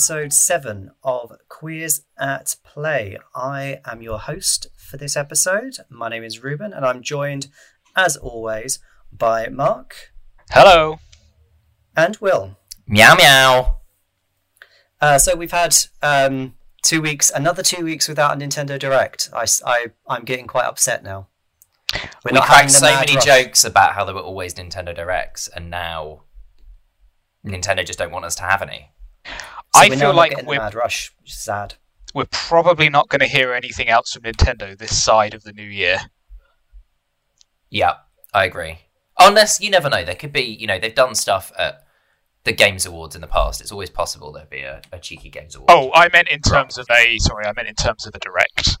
episode 7 of Queers at Play. I am your host for this episode. My name is Reuben, and I'm joined, as always, by Marc Hello. and Will. Meow meow. Uh, so we've had um, two weeks, another two weeks without a Nintendo Direct. I, I, I'm getting quite upset now. We're we not cracked so many rush. jokes about how there were always Nintendo Directs, and now Nintendo just don't want us to have any. So I we're feel not like we're mad rush, which is sad. we're probably not going to hear anything else from Nintendo this side of the new year. Yeah, I agree. Unless you never know, there could be. You know, they've done stuff at the Games Awards in the past. It's always possible there'd be a, a cheeky Games Award. Oh, I meant in terms of a sorry, I meant in terms of a direct.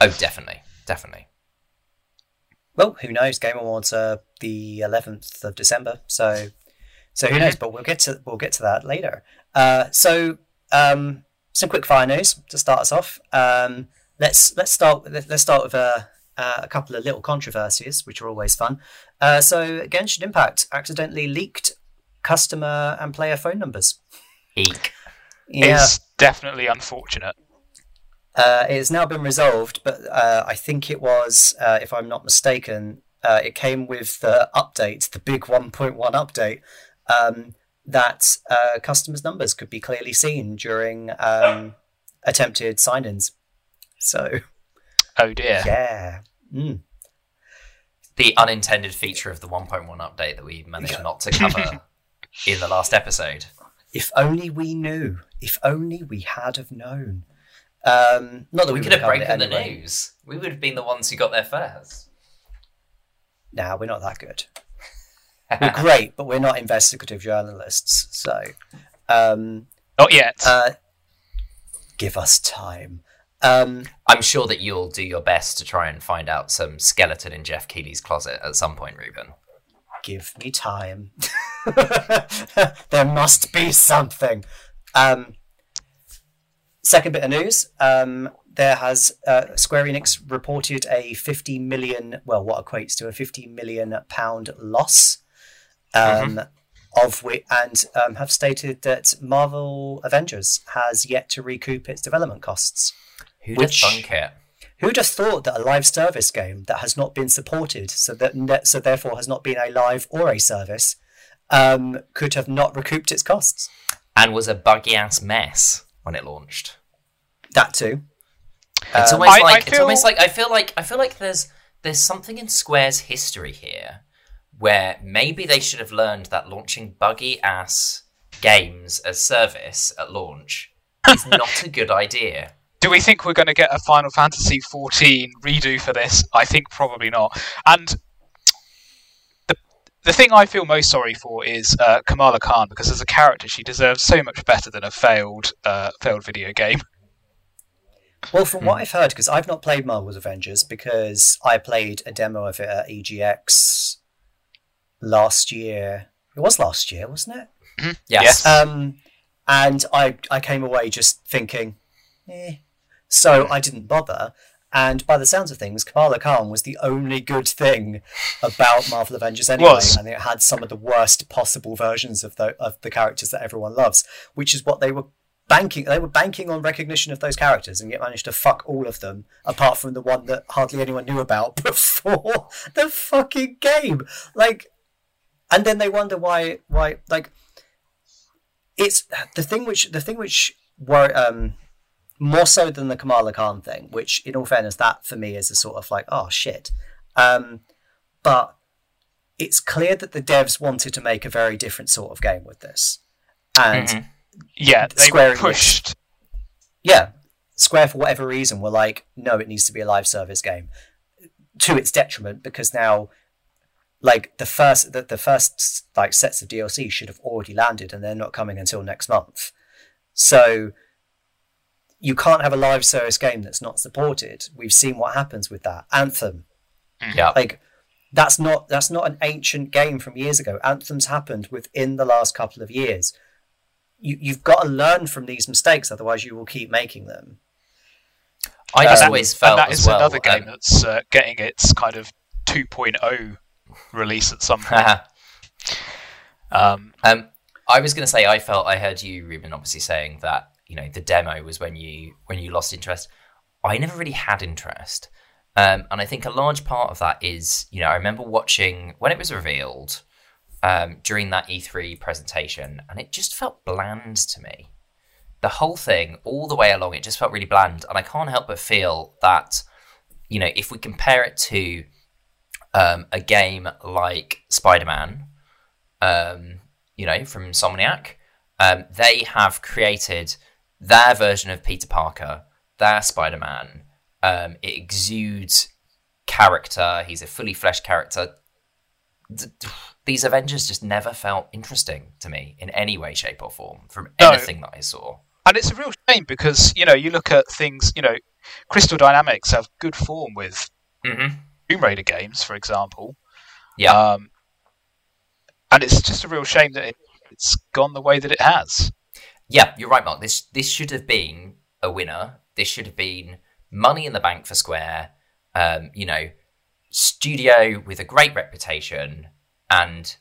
oh, definitely, definitely. Well, who knows? Game Awards are the 11th of December, so so who mm-hmm. knows? But we'll get to we'll get to that later. Uh, so um, some quick fire news to start us off. Um, let's let's start with- let's start with a, a couple of little controversies, which are always fun. Uh, so Genshin Impact accidentally leaked customer and player phone numbers. Eek. Yeah, It's definitely unfortunate. Uh, it has now been resolved, but uh, I think it was, uh, if I'm not mistaken, uh, it came with the update, the big 1.1 update, um, that uh, customers' numbers could be clearly seen during um, attempted sign ins. So, Oh dear. yeah. Mm. The unintended feature of the 1.1 update that we managed not to cover in the last episode. If only we knew. If only we had have known. Um, not that we, We could have broken covered the news. We would have been the ones who got there first. Nah, we're not that good. We're great, but we're not investigative journalists. So, um, Not yet. Uh, give us time. Um, I'm sure that you'll do your best to try and find out some skeleton in Geoff Keighley's closet at some point, Reuben. give me time. there must be something. Um, second bit of news. Um, there has uh, Square Enix reported a 50 million, well, what equates to a 50 million pound loss, um, of which, and um, have stated that Marvel Avengers has yet to recoup its development costs. Who'd Which- have thunk it? Who'd have thought that a live service game that has not been supported, so that ne- so therefore has not been a live or a service, um, could have not recouped its costs? And was a buggy ass mess when it launched. That too. It's Um, almost I- I like it's almost like I feel like I feel like there's there's something in Square's history here where maybe they should have learned that launching buggy ass games as service at launch is not a good idea. Do we think we're going to get a Final Fantasy XIV redo for this? I think probably not. And the the thing I feel most sorry for is uh, Kamala Khan because as a character she deserves so much better than a failed uh, failed video game. Well, from what I've heard, because I've not played Marvel's Avengers, because I played a demo of it at EGX last year. It was last year, wasn't it? Yes. Yes. Um, and I I came away just thinking, eh. So I didn't bother. And by the sounds of things, Kamala Khan was the only good thing about Marvel Avengers anyway. Was. And it had some of the worst possible versions of the of the characters that everyone loves, which is what they were banking. They were banking on recognition of those characters, and yet managed to fuck all of them, apart from the one that hardly anyone knew about before the fucking game. Like, and then they wonder why why like it's the thing which the thing which were um more so than the Kamala Khan thing, which in all fairness, that for me is a sort of like, oh shit. Um but it's clear that the devs wanted to make a very different sort of game with this. And Mhm. Yeah, they Square Enix. pushed. yeah, Square for whatever reason were like, no, it needs to be a live service game. To its detriment, because now like the first the, the first like sets of DLC should have already landed and they're not coming until next month. So you can't have a live service game that's not supported. We've seen what happens with that. Anthem. yeah. Like that's not that's not an ancient game from years ago. Anthem's happened within the last couple of years. You you've got to learn from these mistakes, otherwise you will keep making them. I just Um, always felt and that as is well. another game um, that's uh, getting its kind of 2.0 release at some point. Um, um, I was going to say I felt I heard you, Reuben, obviously saying that you know the demo was when you when you lost interest. I never really had interest, um, and I think a large part of that is you know I remember watching when it was revealed um, during that E3 presentation, and it just felt bland to me. The whole thing, all the way along, it just felt really bland, and I can't help but feel that you know if we compare it to um, a game like Spider Man, um, you know, from Insomniac, um, they have created their version of Peter Parker, their Spider Man. Um, it exudes character. He's a fully fleshed character. These Avengers just never felt interesting to me in any way, shape, or form from No. anything that I saw. And it's a real shame because you know you look at things. You know, Crystal Dynamics have good form with hmm Tomb Raider games, for example. Yeah. Um, and it's just a real shame that it, it's gone the way that it has. Yeah, you're right, Marc. This this should have been a winner. This should have been money in the bank for Square. Um, you know, studio with a great reputation and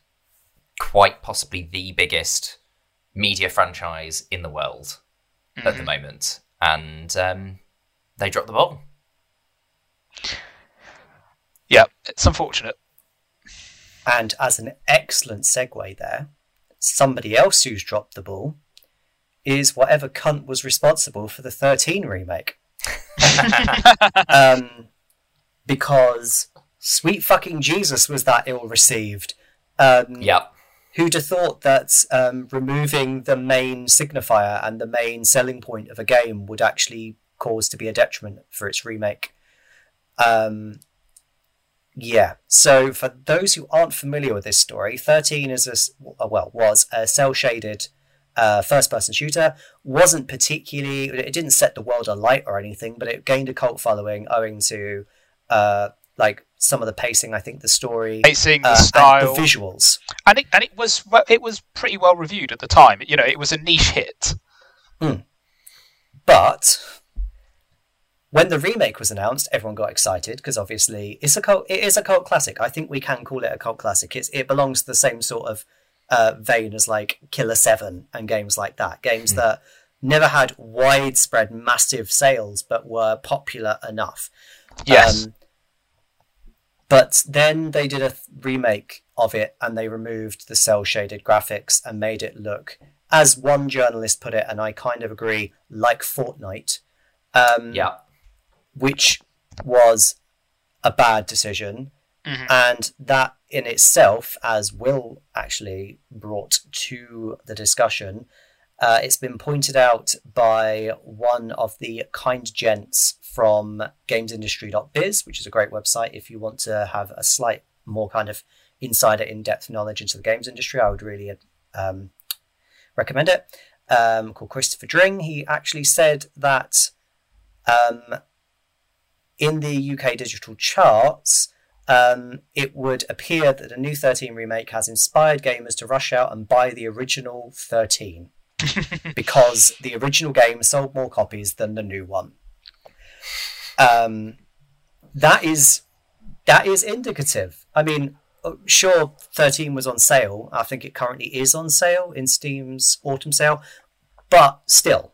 quite possibly the biggest media franchise in the world at the moment. And um, they dropped the ball. Yeah, it's unfortunate. And as an excellent segue there, somebody else who's dropped the ball is whatever cunt was responsible for the 13 remake. um, because sweet fucking Jesus was that ill received. Um, Yeah. Who'd have thought that um, removing the main signifier and the main selling point of a game would actually cause to be a detriment for its remake? Um, yeah. So for those who aren't familiar with this story, 13 is a uh, well was a cell shaded uh, first person shooter. wasn't particularly it didn't set the world alight or anything, but it gained a cult following owing to uh, like some of the pacing. I think the story. Pacing, the uh, style, the visuals. and it and it was it was pretty well reviewed at the time. You know, it was a niche hit. But when the remake was announced, everyone got excited because obviously it's a cult. It is a cult classic. I think we can call it a cult classic. It's it belongs to the same sort of uh, vein as like Killer Seven and games like that. Games that never had widespread, massive sales, but were popular enough. Yes. Um, but then they did a th- remake of it and they removed the cell shaded graphics and made it look, as one journalist put it, and I kind of agree, like Fortnite, um, Yeah. Which was a bad decision. Mhm. And that in itself, as Will actually brought to the discussion, uh, it's been pointed out by one of the kind gents from gamesindustry.biz, which is a great website if you want to have a slight more kind of insider in depth knowledge into the games industry. I would really um, recommend it. Um, called Christopher Dring. He actually said that um, in the UK digital charts, um, it would appear that the new 13 remake has inspired gamers to rush out and buy the original 13 because the original game sold more copies than the new one. Um, that is that is indicative. I mean, uh, sure, 13 was on sale. I think it currently is on sale in Steam's autumn sale, but still,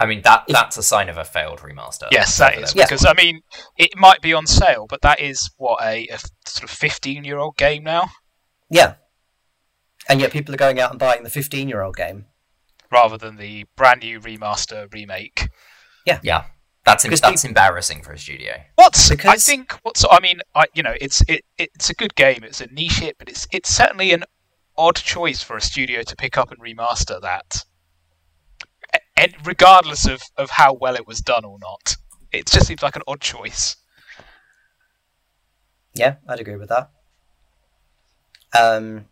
I mean that that's a sign of a failed remaster. Yes, that For is them. Yeah. because I mean it might be on sale, but that is what a, a sort of fifteen-year-old game now, yeah. And yet people are going out and buying the 15 year old game. rather than the brand new remaster remake. Yeah. Yeah, that's em- Because that's embarrassing for a studio. What's I think what's I mean I you know it's it, it's a good game. It's a niche hit, but it's it's certainly an odd choice for a studio to pick up and remaster that. A- And regardless of, of how well it was done or not, it just seems like an odd choice. Yeah, I'd agree with that. Um,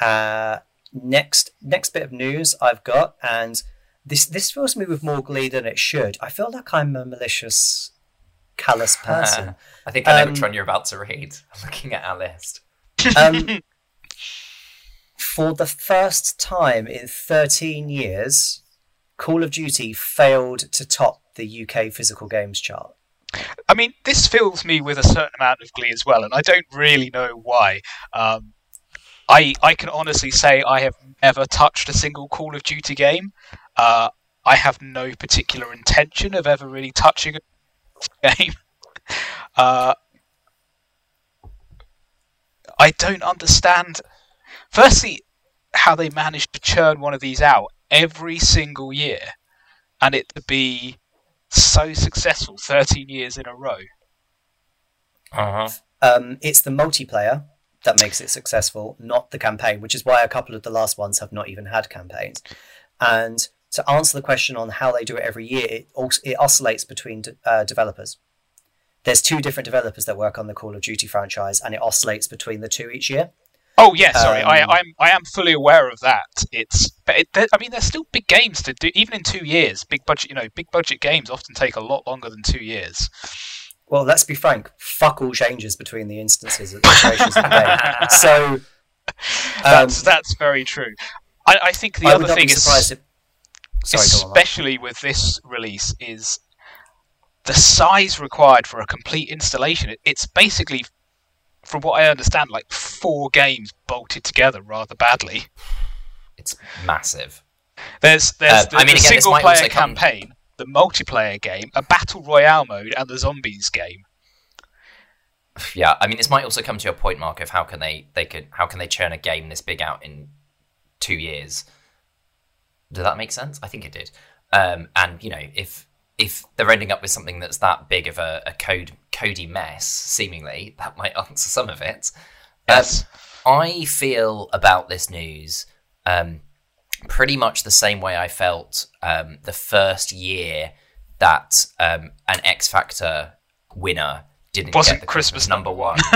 uh, next next bit of news I've got, and this this fills me with more glee than it should. I feel like I'm a malicious, callous person. I think I know Um, which one you're about to read. I'm looking at our list. um, for the first time in 13 years, Call of Duty failed to top the UK physical games chart. I mean, this fills me with a certain amount of glee as well, and I don't really know why. Um, I I can honestly say I have never touched a single Call of Duty game. Uh, I have no particular intention of ever really touching a game. Uh, I don't understand. Firstly, how they managed to churn one of these out every single year, and it to be so successful 13 years in a row. Uh-huh. Um, it's the multiplayer that makes it successful, not the campaign, which is why a couple of the last ones have not even had campaigns. And to answer the question on how they do it every year, it, also, it oscillates between de- uh, developers. There's two different developers that work on the Call of Duty franchise, and it oscillates between the two each year. Oh yeah, sorry, I, Um, I'm I am fully aware of that. It's but it, I mean, there's still big games to do, even in two years. Big budget, you know, big budget games often take a lot longer than two years. Well, let's be frank, fuck all changes between the instances of the game. So, um, That's that's very true. I, I think the I other thing is, if. Sorry, on. Especially with this release, is the size required for a complete installation. It, it's basically, from what I understand, like four games bolted together rather badly. It's massive. There's there's Uh, the, I mean, the again, single player come- campaign, the multiplayer game, a battle royale mode, and the zombies game. Yeah, I mean, this might also come to a point, Marc, of how can they they could how can they churn a game this big out in two years? Did that make sense? I think it did. Um, and you know, if if they're ending up with something that's that big of a, a code cody mess, seemingly that might answer some of it. Yes. Um, I feel about this news um, pretty much the same way I felt um, the first year that um, an X Factor winner didn't Wasn't get the Christmas Christmas, number one.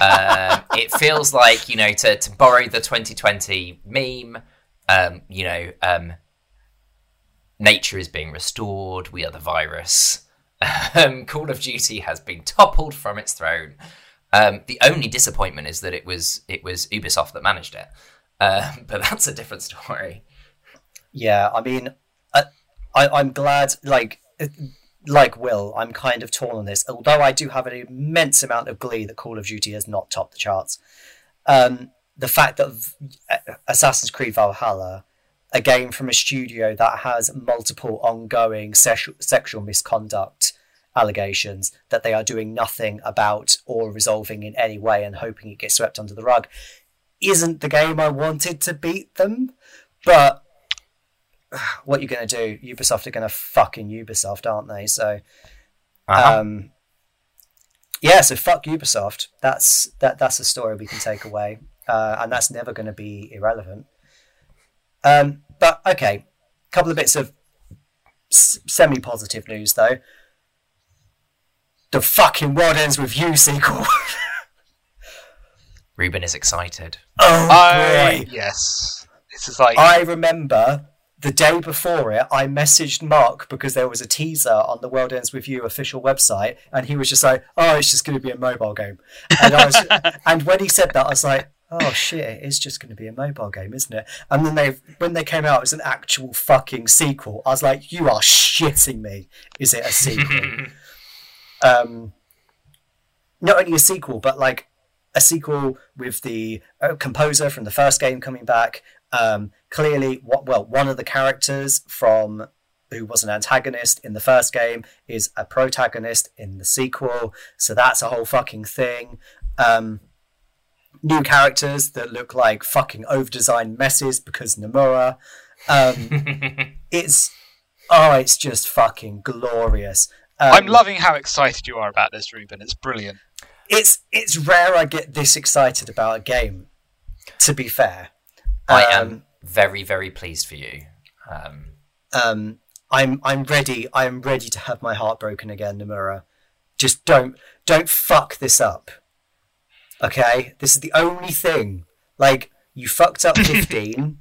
um, it feels like you know to, to borrow the 2020 meme. Um, you know, um, nature is being restored. We are the virus. Um, Call of Duty has been toppled from its throne. Um, the only disappointment is that it was it was Ubisoft that managed it, um, but that's a different story. Yeah, I mean, I, I, I'm glad, like, like Will, I'm kind of torn on this. Although I do have an immense amount of glee that Call of Duty has not topped the charts. Um, the fact that v- Assassin's Creed Valhalla, a game from a studio that has multiple ongoing sexual, sexual misconduct allegations that they are doing nothing about or resolving in any way and hoping it gets swept under the rug, isn't the game I wanted to beat them. But what are you going to do? Ubisoft are going to fucking Ubisoft, aren't they? So, Uh-huh. um, yeah. So fuck Ubisoft. That's that. That's a story we can take away, uh, and that's never going to be irrelevant. Um, but okay, a couple of bits of s- semi-positive news though. The fucking world ends with you sequel. Reuben is excited. oh I boy! yes, this is like I remember the day before it, I messaged Marc because there was a teaser on the World Ends With You official website, and he was just like, "Oh, it's just going to be a mobile game." And I was, and when he said that, I was like, "Oh shit, it is just going to be a mobile game, isn't it?" And then they, when they came out, it was an actual fucking sequel. I was like, "You are shitting me! Is it a sequel?" um, not only a sequel, but like a sequel with the uh, composer from the first game coming back. Um, clearly, what well, one of the characters from who was an antagonist in the first game is a protagonist in the sequel, so that's a whole fucking thing. Um, new characters that look like fucking over-designed messes because Nomura. Um, it's oh, it's just fucking glorious. Um, I'm loving how excited you are about this, Reuben. It's brilliant. it's it's rare I get this excited about a game. To be fair, I Um, am very, very pleased for you. Um, um, I'm I'm ready. I am ready to have my heart broken again, Nomura. Just don't don't fuck this up. Okay, this is the only thing. Like you fucked up 15,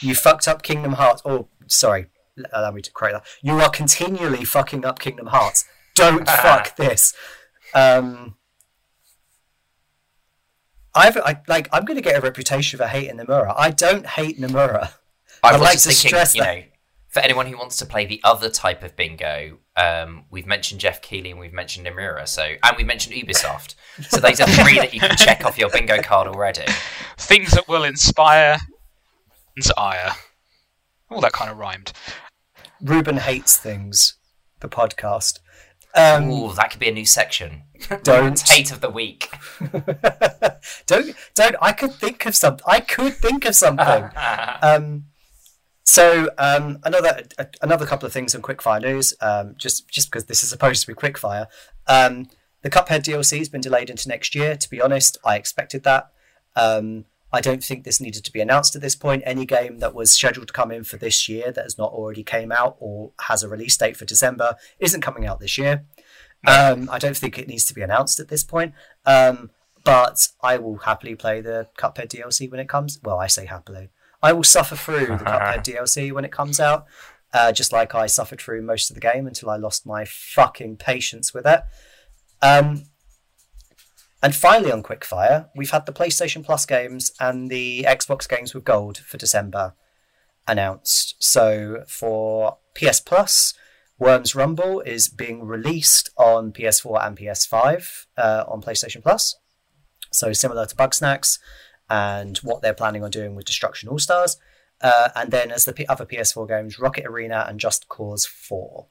you fucked up Kingdom Hearts. Oh, sorry, allow me to correct that. You are continually fucking up Kingdom Hearts. Don't fuck this. Um, I've I, like I'm going to get a reputation for hating Nomura. I don't hate Nomura. I I'd like to thinking, stress you that. Know, For anyone who wants to play the other type of bingo, um, we've mentioned Geoff Keighley and we've mentioned Nomura, so and we mentioned Ubisoft. So those are three that you can check off your bingo card already. Things that will inspire and ire. All that kind of rhymed. Reuben hates things. The podcast. Um, Ooh, that could be a new section. Don't. Hate of the week. don't don't. I could think of some. I could think of something. um, so um, another a, another couple of things on quickfire news. Um, just just because this is supposed to be quickfire. Um, the Cuphead DLC has been delayed into next year. To be honest, I expected that. Um, I don't think this needed to be announced at this point. Any game that was scheduled to come in for this year that has not already came out or has a release date for December isn't coming out this year. Um, I don't think it needs to be announced at this point. Um, but I will happily play the Cuphead DLC when it comes. Well, I say happily. I will suffer through the Cuphead DLC when it comes out, uh, just like I suffered through most of the game until I lost my fucking patience with it. Um, and finally, on Quickfire, we've had the PlayStation Plus games and the Xbox games with gold for December announced. So for PS Plus, Worms Rumble is being released on PS4 and PS5 uh, on PlayStation Plus. So similar to Bugsnax and what they're planning on doing with Destruction All Stars. Uh, and then as the P- other PS4 games, Rocket Arena and Just Cause 4.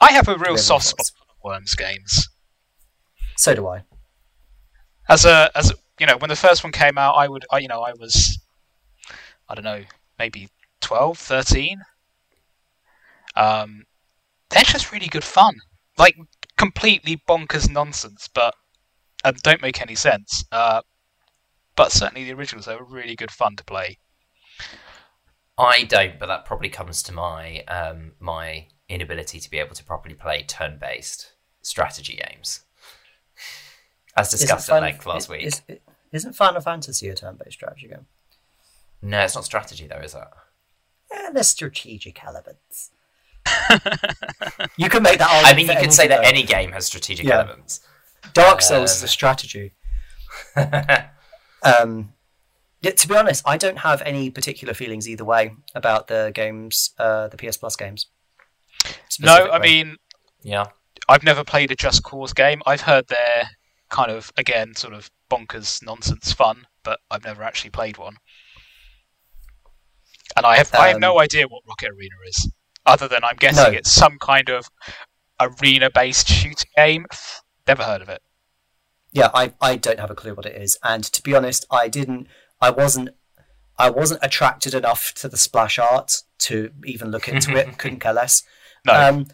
I have a real soft spot for the Worms games. So do I. As a as a, you know, when the first one came out, I would I, you know I was I don't know maybe 12, 13. Um, they're just really good fun, like completely bonkers nonsense, but and don't make any sense. Uh, but certainly the originals they were really good fun to play. I don't, but that probably comes to my um, my inability to be able to properly play turn-based strategy games, as discussed Isn't at length last week. is- isn't Final Fantasy a turn-based strategy game? No, it's not strategy though, is it? Eh, there's strategic elements. you can make that I mean, you could say that any game has strategic Yeah. elements. Dark Souls is Um, a strategy. Um, to be honest, I don't have any particular feelings either way about the games, uh, the PS Plus games. No, I mean yeah, I've never played a Just Cause game. I've heard they're kind of again sort of bonkers nonsense fun, but I've never actually played one. And I have I have Um, no idea what Rocket Arena is, other than I'm guessing No. it's some kind of arena-based shooting game. Never heard of it. Yeah, I, I don't have a clue what it is, and to be honest, I didn't, I wasn't, I wasn't attracted enough to the splash art to even look into it. Couldn't care less. No, Um,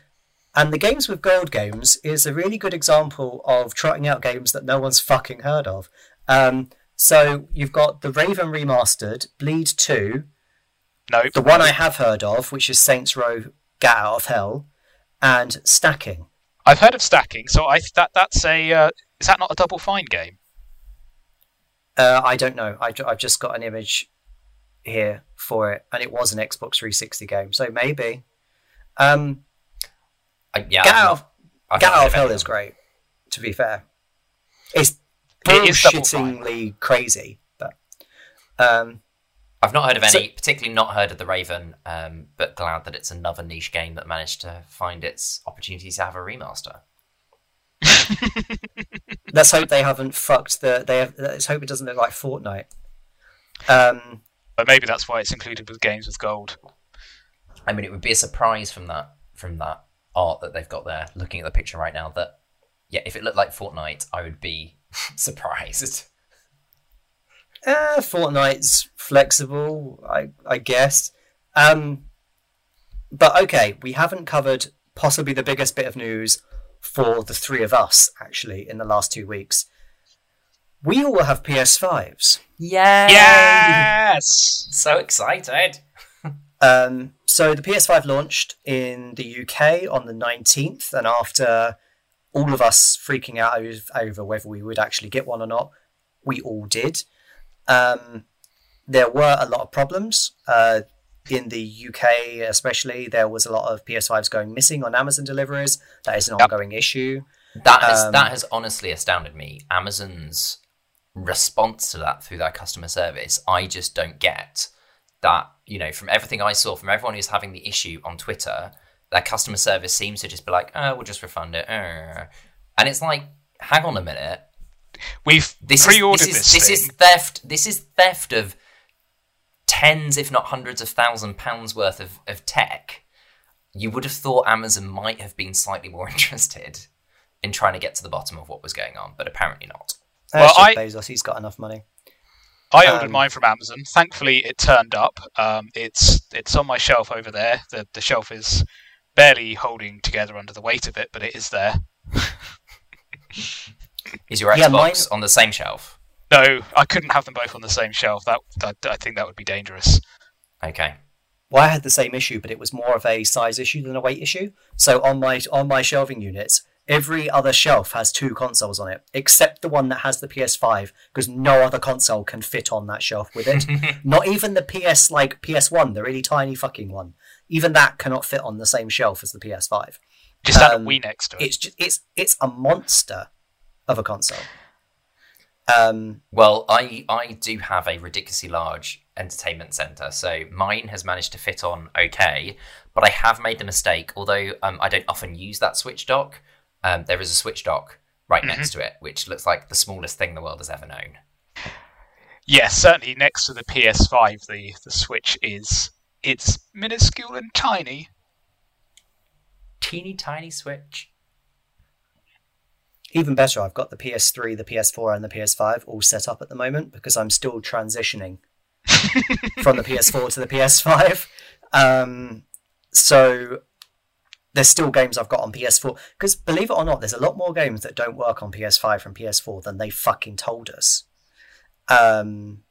and the Games with Gold games is a really good example of trotting out games that no one's fucking heard of. Um, so you've got the Raven remastered, Bleed Two, no. the one I have heard of, which is Saints Row: Get Out of Hell, and Stacking. I've heard of stacking, so I that that's a uh, is that not a double fine game? Uh, I don't know. I, I've just got an image here for it, and it was an Xbox 360 game, so maybe. Um, I, yeah. Get Out of, Get Out of Hell is great. To be fair, it's It is double fine. crazy, but um, I've not heard of So- any, particularly not heard of the Raven, um, but glad that it's another niche game that managed to find its opportunities to have a remaster. let's hope they haven't fucked the. They have, let's hope it doesn't look like Fortnite. Um, But maybe that's why it's included with games with gold. I mean, it would be a surprise from that from that art that they've got there. Looking at the picture right now, that yeah, if it looked like Fortnite, I would be surprised. Uh, Fortnite's flexible, I I guess. Um, but okay, we haven't covered possibly the biggest bit of news for the three of us actually in the last two weeks. We all have PS5s. Yeah. Yes. So excited. Um, so the PS5 launched in the UK on the 19th, and after all of us freaking out over, over whether we would actually get one or not, we all did. Um, there were a lot of problems. Uh, in the UK, especially, there was a lot of PS5s going missing on Amazon deliveries. That is an Yep. ongoing issue. That has Um, that has honestly astounded me. Amazon's response to that through their customer service, I just don't get. that you know from everything I saw from everyone who's having the issue on Twitter, their customer service seems to just be like, "Oh, we'll just refund it," uh. and it's like, hang on a minute, We've this pre-ordered is, this. this is this thing. is theft. This is theft of tens, if not hundreds of thousand pounds worth of, of tech. You would have thought Amazon might have been slightly more interested in trying to get to the bottom of what was going on, but apparently not. That's Well, Jeff I- Bezos. He's got enough money. I ordered Um, mine from Amazon. Thankfully, it turned up. Um, it's it's on my shelf over there. The the shelf is barely holding together under the weight of it, but it is there. Is your Yeah, Xbox mine- on the same shelf? No, I couldn't have them both on the same shelf. That, that I think that would be dangerous. Okay. Well, I had the same issue, but it was more of a size issue than a weight issue. So on my on my shelving units, every other shelf has two consoles on it, except the one that has the PS5, because no other console can fit on that shelf with it. Not even the PS like PS1, the really tiny fucking one. Even that cannot fit on the same shelf as the PS5. Just add Um, a Wii next to it. It's just, it's it's a monster of a console. Um, Well, I I do have a ridiculously large entertainment center, so mine has managed to fit on okay. But I have made the mistake, although um, I don't often use that Switch dock. Um, there is a Switch dock right next to it, which looks like the smallest thing the world has ever known. Yes, certainly next to the PS5, the the Switch is it's minuscule and tiny. Teeny tiny Switch. Even better, I've got the PS3, the PS4, and the PS5 all set up at the moment because I'm still transitioning from the PS4 to the PS5. Um, so there's still games I've got on PS4 because believe it or not, there's a lot more games that don't work on PS5 from PS4 than they fucking told us. Um,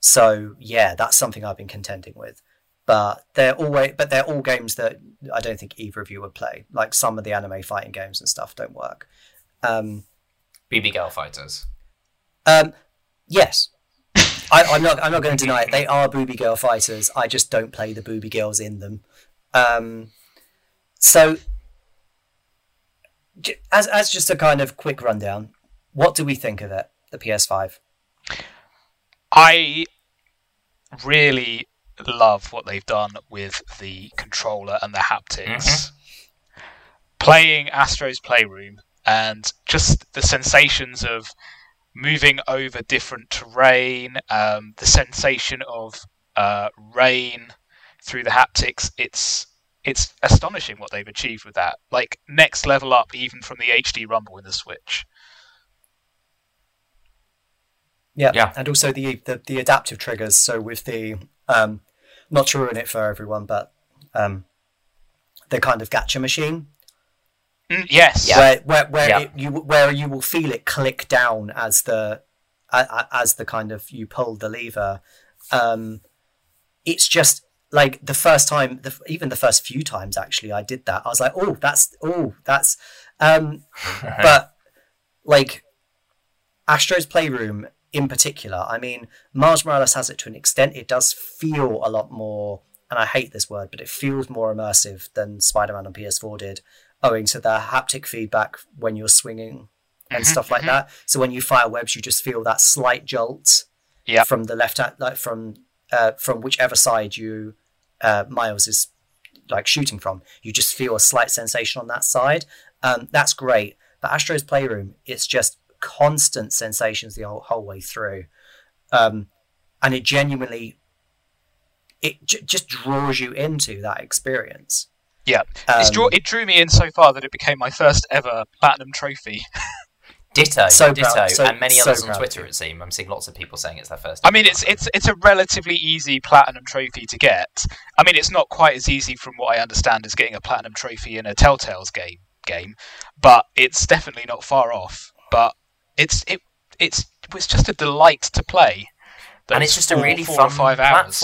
so yeah, that's something I've been contending with. But they're always, but they're all games that I don't think either of you would play. Like some of the anime fighting games and stuff don't work. Um, BB Girl Fighters. um, yes, I, I'm not. I'm not going to deny it. They are booby girl fighters. I just don't play the booby girls in them. Um, so, j- as as just a kind of quick rundown, what do we think of it? The PS5. I really love what they've done with the controller and the haptics. Playing Astro's Playroom and just the sensations of moving over different terrain, um, the sensation of uh, rain through the haptics. It's it's astonishing what they've achieved with that. Like next level up, even from the HD Rumble in the Switch. Yeah. Yeah. And also the, the the adaptive triggers. So with the um, not to ruin it for everyone, but um, the kind of gacha machine yes. Yeah. where where where Yeah. it, you where you will feel it click down as the a- a- as the kind of you pull the lever. Um, it's just like the first time, the, even the first few times actually, I did that. I was like, oh, that's oh, that's. Um, but like Astro's Playroom in particular, I mean, Miles Morales has it to an extent. It does feel a lot more, and I hate this word, but it feels more immersive than Spider-Man on PS4 did, owing to the haptic feedback when you're swinging and stuff like that. So when you fire webs, you just feel that slight jolt Yep. from the left, like from uh, from whichever side you uh, Miles is like shooting from. You just feel a slight sensation on that side. Um, that's great. But Astro's Playroom, it's just constant sensations the whole, whole way through, um, and it genuinely it j- just draws you into that experience. Yeah. Um, draw- it drew me in so far that it became my first ever platinum trophy. Ditto, So ditto, proud- so- and many so others on Twitter. It seems I'm seeing lots of people saying it's their first. I mean, it's it's it's a relatively easy platinum trophy to get. I mean, it's not quite as easy from what I understand as getting a platinum trophy in a Telltale's game game, but it's definitely not far off. But it's it it's it was just a delight to play. and it's just a really four fun or five hours.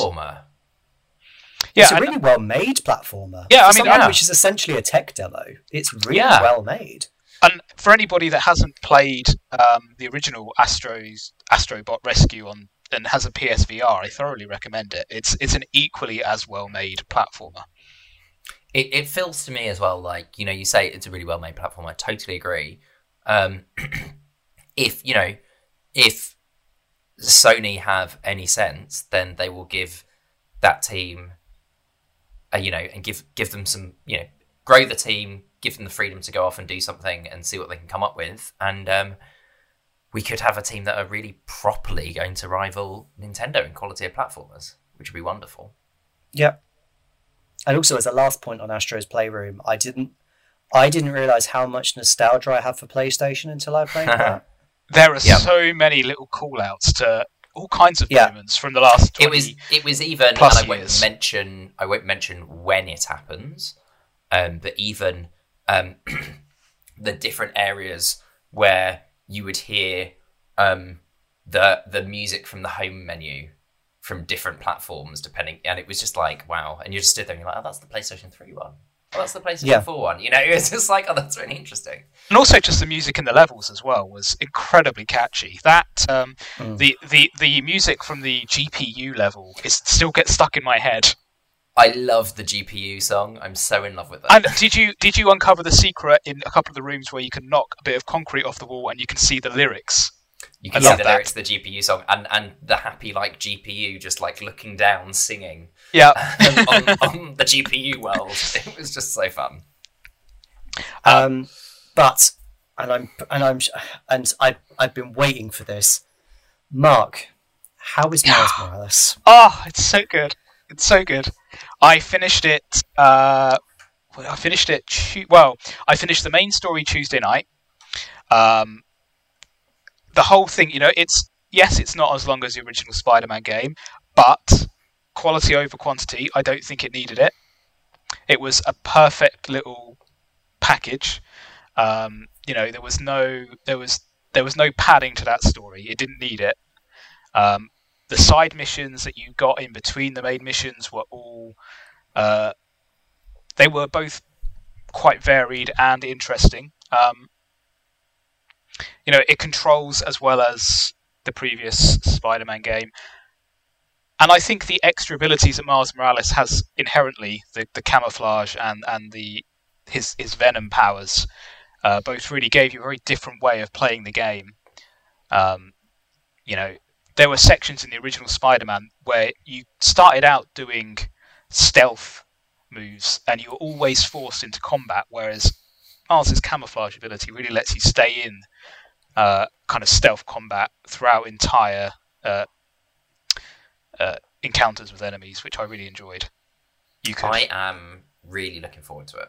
Platformer. Yeah, it's a really well made platformer. Yeah, I mean, something yeah. which is essentially a tech demo. It's really Yeah. well made. And for anybody that hasn't played um, the original Astro's Astrobot Rescue on and has a PSVR, I thoroughly recommend it. It's it's an equally as well made platformer. It, it feels to me as well like you know you say it's a really well made platform. I totally agree. Um, if you know if Sony have any sense, then they will give that team, uh, you know, and give give them some, you know, grow the team, give them the freedom to go off and do something and see what they can come up with, and um, we could have a team that are really properly going to rival Nintendo in quality of platformers, which would be wonderful. Yep. And also, as a last point on Astro's Playroom, I didn't, I didn't realize how much nostalgia I have for PlayStation until I played that. There are Yep. so many little call outs to all kinds of Yeah. moments from the last 20 it was it was even and plus I won't years. mention I won't mention when it happens, um, but even um, the different areas where you would hear um, the the music from the home menu from different platforms depending and it was just like wow and you just stood there and you're like oh that's the PlayStation 3 one oh that's the PlayStation Yeah. 4 one you know it's just like oh that's really interesting and also just the music in the levels as well was incredibly catchy. That um, Mm. the, the the music from the GPU level is still gets stuck in my head. I love the GPU song I'm so in love with that And did you did you uncover the secret in a couple of the rooms where you can knock a bit of concrete off the wall and you can see the lyrics? You I can see the that. lyrics to the GPU song and, and the happy like GPU just like looking down singing Yeah, on, on the GPU world. It was just so fun. Um, but and I'm and I'm and I I've been waiting for this. Marc, how is Miles Morales? Oh, it's so good. It's so good. I finished it. Uh, I finished it. Well, I finished the main story Tuesday night. Um, the whole thing, you know, it's yes, it's not as long as the original Spider-Man game, but quality over quantity. I don't think it needed it. It was a perfect little package. Um, you know, there was no there was there was no padding to that story. It didn't need it. Um, the side missions that you got in between the main missions were all uh, they were both quite varied and interesting. Um, you know, it controls as well as the previous Spider-Man game, and I think the extra abilities that Miles Morales has inherently, the, the camouflage and and the his his venom powers, uh, both really gave you a very different way of playing the game. Um, you know, there were sections in the original Spider-Man where you started out doing stealth moves and you were always forced into combat, whereas Miles's camouflage ability really lets you stay in uh, kind of stealth combat throughout entire uh, uh, encounters with enemies, which I really enjoyed. You could, I am really looking forward to it.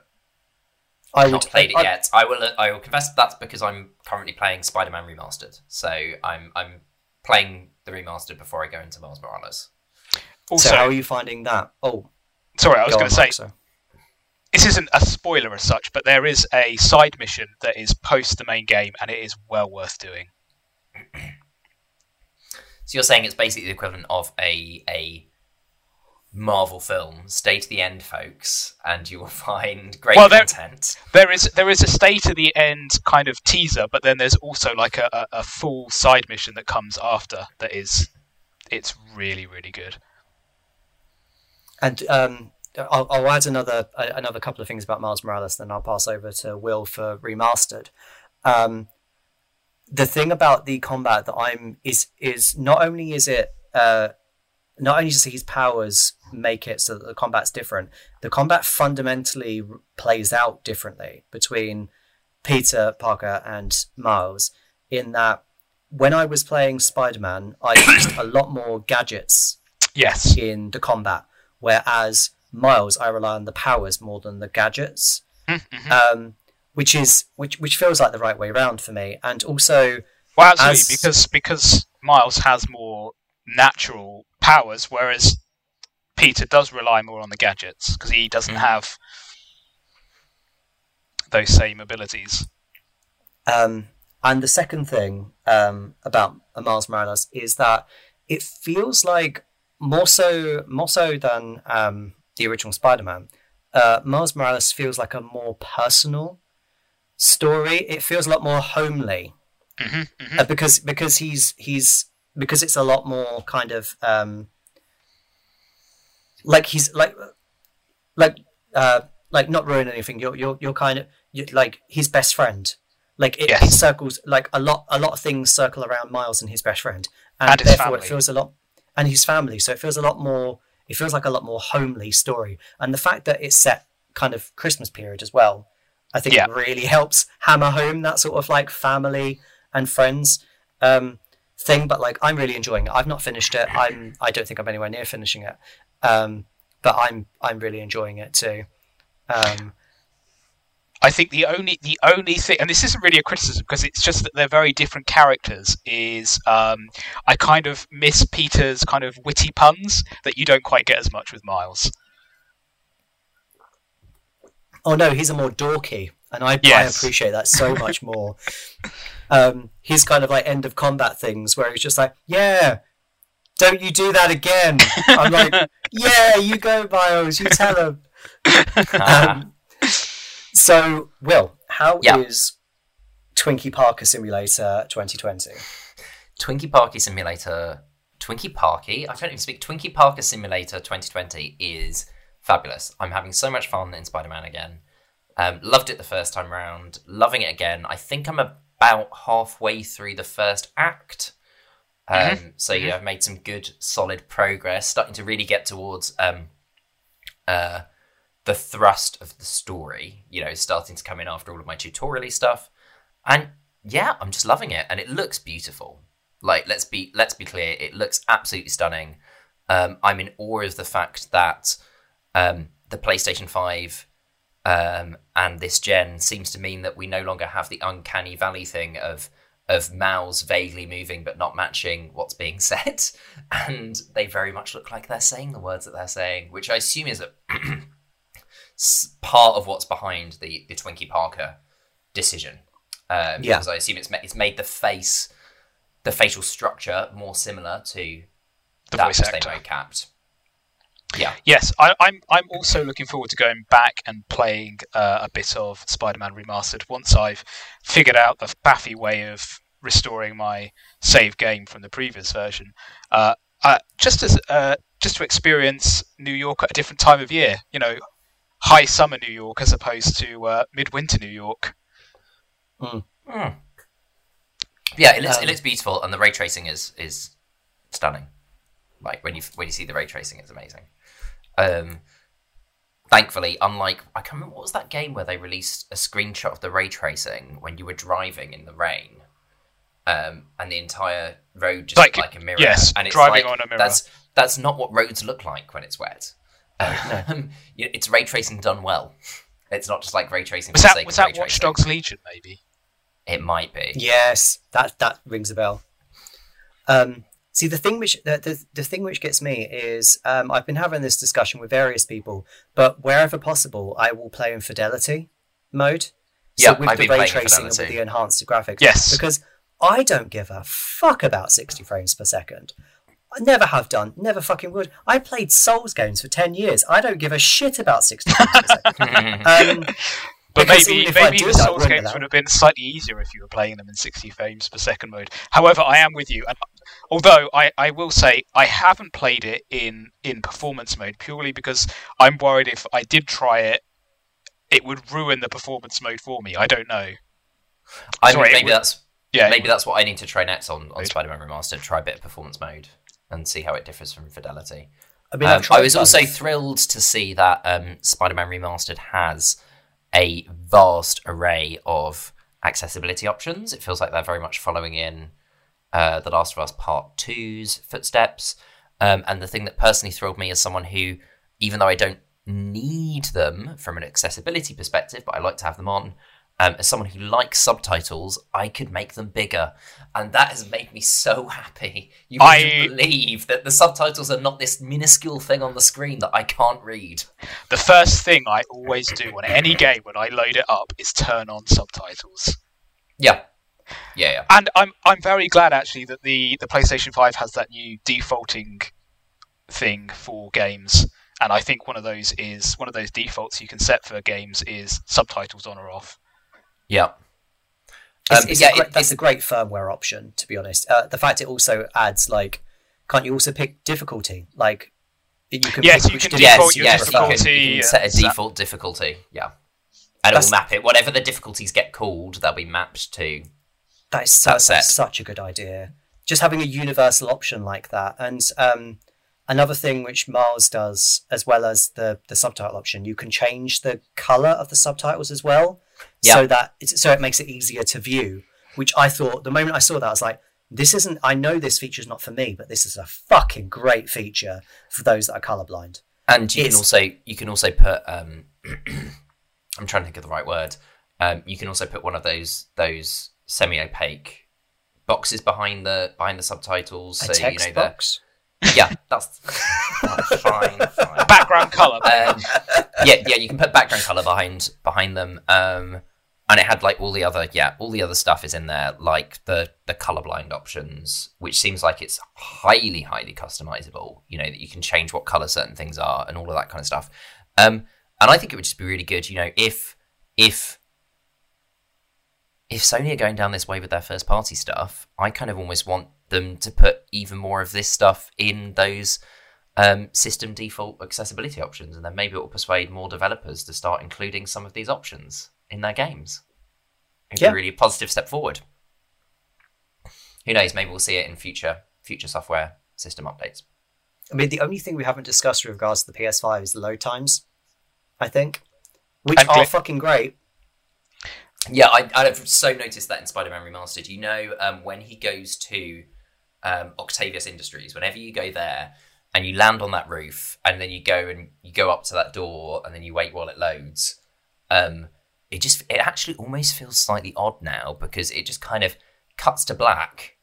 I I've not played it I- yet. I will. I will confess that's because I'm currently playing Spider-Man Remastered. So I'm I'm playing the remastered before I go into Miles Morales. also, so how are you finding that? Oh, sorry, I was going to say Marc, sorry. this isn't a spoiler as such, but there is a side mission that is post the main game, and it is well worth doing. So you're saying it's basically the equivalent of a a Marvel film. Stay to the end, folks, and you will find great Well, there- content. There is there is a stay to the end kind of teaser, but then there's also like a, a, a full side mission that comes after that is it's really really good. And um, I'll, I'll add another another couple of things about Miles Morales, then I'll pass over to Will for remastered. Um, the thing about the combat that I'm is is not only is it uh, not only does his powers make it so that the combat's different, the combat fundamentally plays out differently between Peter Parker and Miles. In that, when I was playing Spider Man, I used a lot more gadgets Yes, in the combat, whereas Miles, I rely on the powers more than the gadgets, Mhm. um, which is which which feels like the right way round for me. And also, well absolutely as- because because Miles has more natural powers, whereas Peter does rely more on the gadgets because he doesn't Mhm. have those same abilities. um, and the second thing um, about Miles Morales is that it feels like more so more so than um, the original Spider-Man. Uh, Miles Morales feels like a more personal story. It feels a lot more homely. hmm hmm uh, because because he's he's because it's a lot more kind of um like he's like like uh like not ruin anything you're you're you're kind of you like his best friend. Like it, it circles like a lot a lot of things circle around miles and his best friend. And, And his therefore it feels a lot and his family. So it feels a lot more It feels like a lot more homely story, and the fact that it's set kind of Christmas period as well, I think Yeah. really helps hammer home that sort of like family and friends um, thing. But like, I'm really enjoying it. I've not finished it. I'm. I don't think I'm anywhere near finishing it. Um, but I'm. I'm really enjoying it too. Um, I think the only the only thing, and this isn't really a criticism because it's just that they're very different characters. Is um, I kind of miss Peter's kind of witty puns that you don't quite get as much with Miles. Oh no, he's a more dorky, and I, I appreciate that so much more. um, he's kind of like end of combat things where he's just like, "Yeah, don't you do that again." I'm like, "Yeah, you go, Miles. You tell him." um, so, Will, how is Yeah. Twinkie Parker Simulator 2020? Twinkie Parky Simulator, Twinkie Parky, I can't even speak. Twinkie Parker Simulator 2020 is fabulous. I'm having so much fun in Spider Man again. Um, loved it the first time round, loving it again. I think I'm about halfway through the first act. Um, So, yeah, I've made some good, solid progress, starting to really get towards um, uh, the thrust of the story, you know, starting to come in after all of my tutorial stuff. And yeah, I'm just loving it, and it looks beautiful. Like let's be let's be clear, it looks absolutely stunning. Um, I'm in awe of the fact that um, the PlayStation Five um, and this gen seems to mean that we no longer have the uncanny valley thing of of mouths vaguely moving but not matching what's being said, and they very much look like they're saying the words that they're saying, which I assume is a part of what's behind the the Twinkie Parker decision. Um, Yeah. Because I assume it's ma- it's made the face, the facial structure more similar to The that voice which they actor. mocapped. Yeah, Yes, I, I'm. I'm also looking forward to going back and playing uh, a bit of Spider-Man Remastered once I've figured out the faffy way of restoring my save game from the previous version. Uh, uh, just as uh, just to experience New York at a different time of year. You know, high summer New York as opposed to uh, midwinter New York. Hmm. yeah. It looks Um, it looks beautiful, and the ray tracing is is stunning. Like when you when you see the ray tracing, it's amazing. Um, thankfully, unlike I can't remember what was that game where they released a screenshot of the ray tracing when you were driving in the rain, um, and the entire road just Like- like a mirror. yes, and it's driving like, on a mirror. That's that's not what roads look like when it's wet. Um, you know, it's ray tracing done well. It's not just like ray tracing. Was for the that was ray that Watch tracing. Dogs Legion maybe? It might be. Yes, that that rings a bell. Um, see, the thing which the, the, the thing which gets me is um, I've been having this discussion with various people, but wherever possible, I will play in fidelity mode. Yeah, so with I've the been ray playing in tracing and with the enhanced graphics. Yes. because I don't give a fuck about sixty frames per second. I never have done, never fucking would. I played Souls games for ten years. I don't give a shit about sixty frames per second. Um, But Because maybe even if I maybe do the Souls games allow- would have been slightly easier if you were playing them in 60 frames per second mode. However, I am with you, and although I, I will say I haven't played it in in performance mode purely because I'm worried if I did try it, it would ruin the performance mode for me. I don't know. I Sorry, mean, maybe would- that's Yeah, maybe that's what I need to try next on, on Spider-Man Remastered. Try a bit of performance mode and see how it differs from Fidelity. I mean, Um, I've tried was also both. thrilled to see that um, Spider-Man Remastered has a vast array of accessibility options. It feels like they're very much following in uh, The Last of Us Part 2's footsteps. Um, and the thing that personally thrilled me as someone who, even though I don't need them from an accessibility perspective, but I like to have them on, um, as someone who likes subtitles, I could make them bigger. And that has made me so happy. You I- believe that the subtitles are not this minuscule thing on the screen that I can't read. the first thing I always do on any game when I load it up is turn on subtitles. Yeah. Yeah, yeah. And I'm I'm very glad actually that the, the PlayStation 5 has that new defaulting thing for games. And I think one of those is one of those defaults you can set for games is subtitles on or off. Yeah. It's, Um, it's yeah, a great, it- that's it's- a great firmware option, to be honest. Uh, the fact it also adds like, can't you also pick difficulty? Like, you can Yes, you which can Yes, your yes, you can, you can set a and default difficulty. Yeah. And That's- it'll map it. Whatever the difficulties get called, they'll be mapped to. That is so, That's that's such a good idea. Just having a universal option like that, and um, another thing which Mars does, as well as the the subtitle option, you can change the color of the subtitles as well, Yeah. so that it's, so it makes it easier to view. Which I thought the moment I saw that, I was like, "This isn't. I know this feature is not for me, but this is a fucking great feature for those that are colorblind." And you It's- can also you can also put um, I'm trying to think of the right word. Um, you can also put one of those those semi opaque boxes behind the behind the subtitles, A so you know box. the yeah that's fine fine. Background color. um, yeah, yeah, you can put background color behind behind them. Um, and it had like all the other, yeah, all the other stuff is in there, like the the colorblind options, which seems like it's highly, highly customizable. You know that you can change what color certain things are and all of that kind of stuff. Um, and I think it would just be really good, you know, if if if Sony are going down this way with their first party stuff, I kind of almost want them to put even more of this stuff in those um, system default accessibility options, and then maybe it will persuade more developers to start including some of these options in their games. It'd Yeah. be really a positive step forward. Who knows? Maybe we'll see it in future future software system updates. I mean, the only thing we haven't discussed with regards to the PS5 is the load times. I think, which And are fucking great. Yeah, I, I've so noticed that in Spider-Man Remastered. You know, um, when he goes to um, Octavius Industries, whenever you go there and you land on that roof, and then you go and you go up to that door, and then you wait while it loads. Um, it just it actually almost feels slightly odd now because it just kind of cuts to black,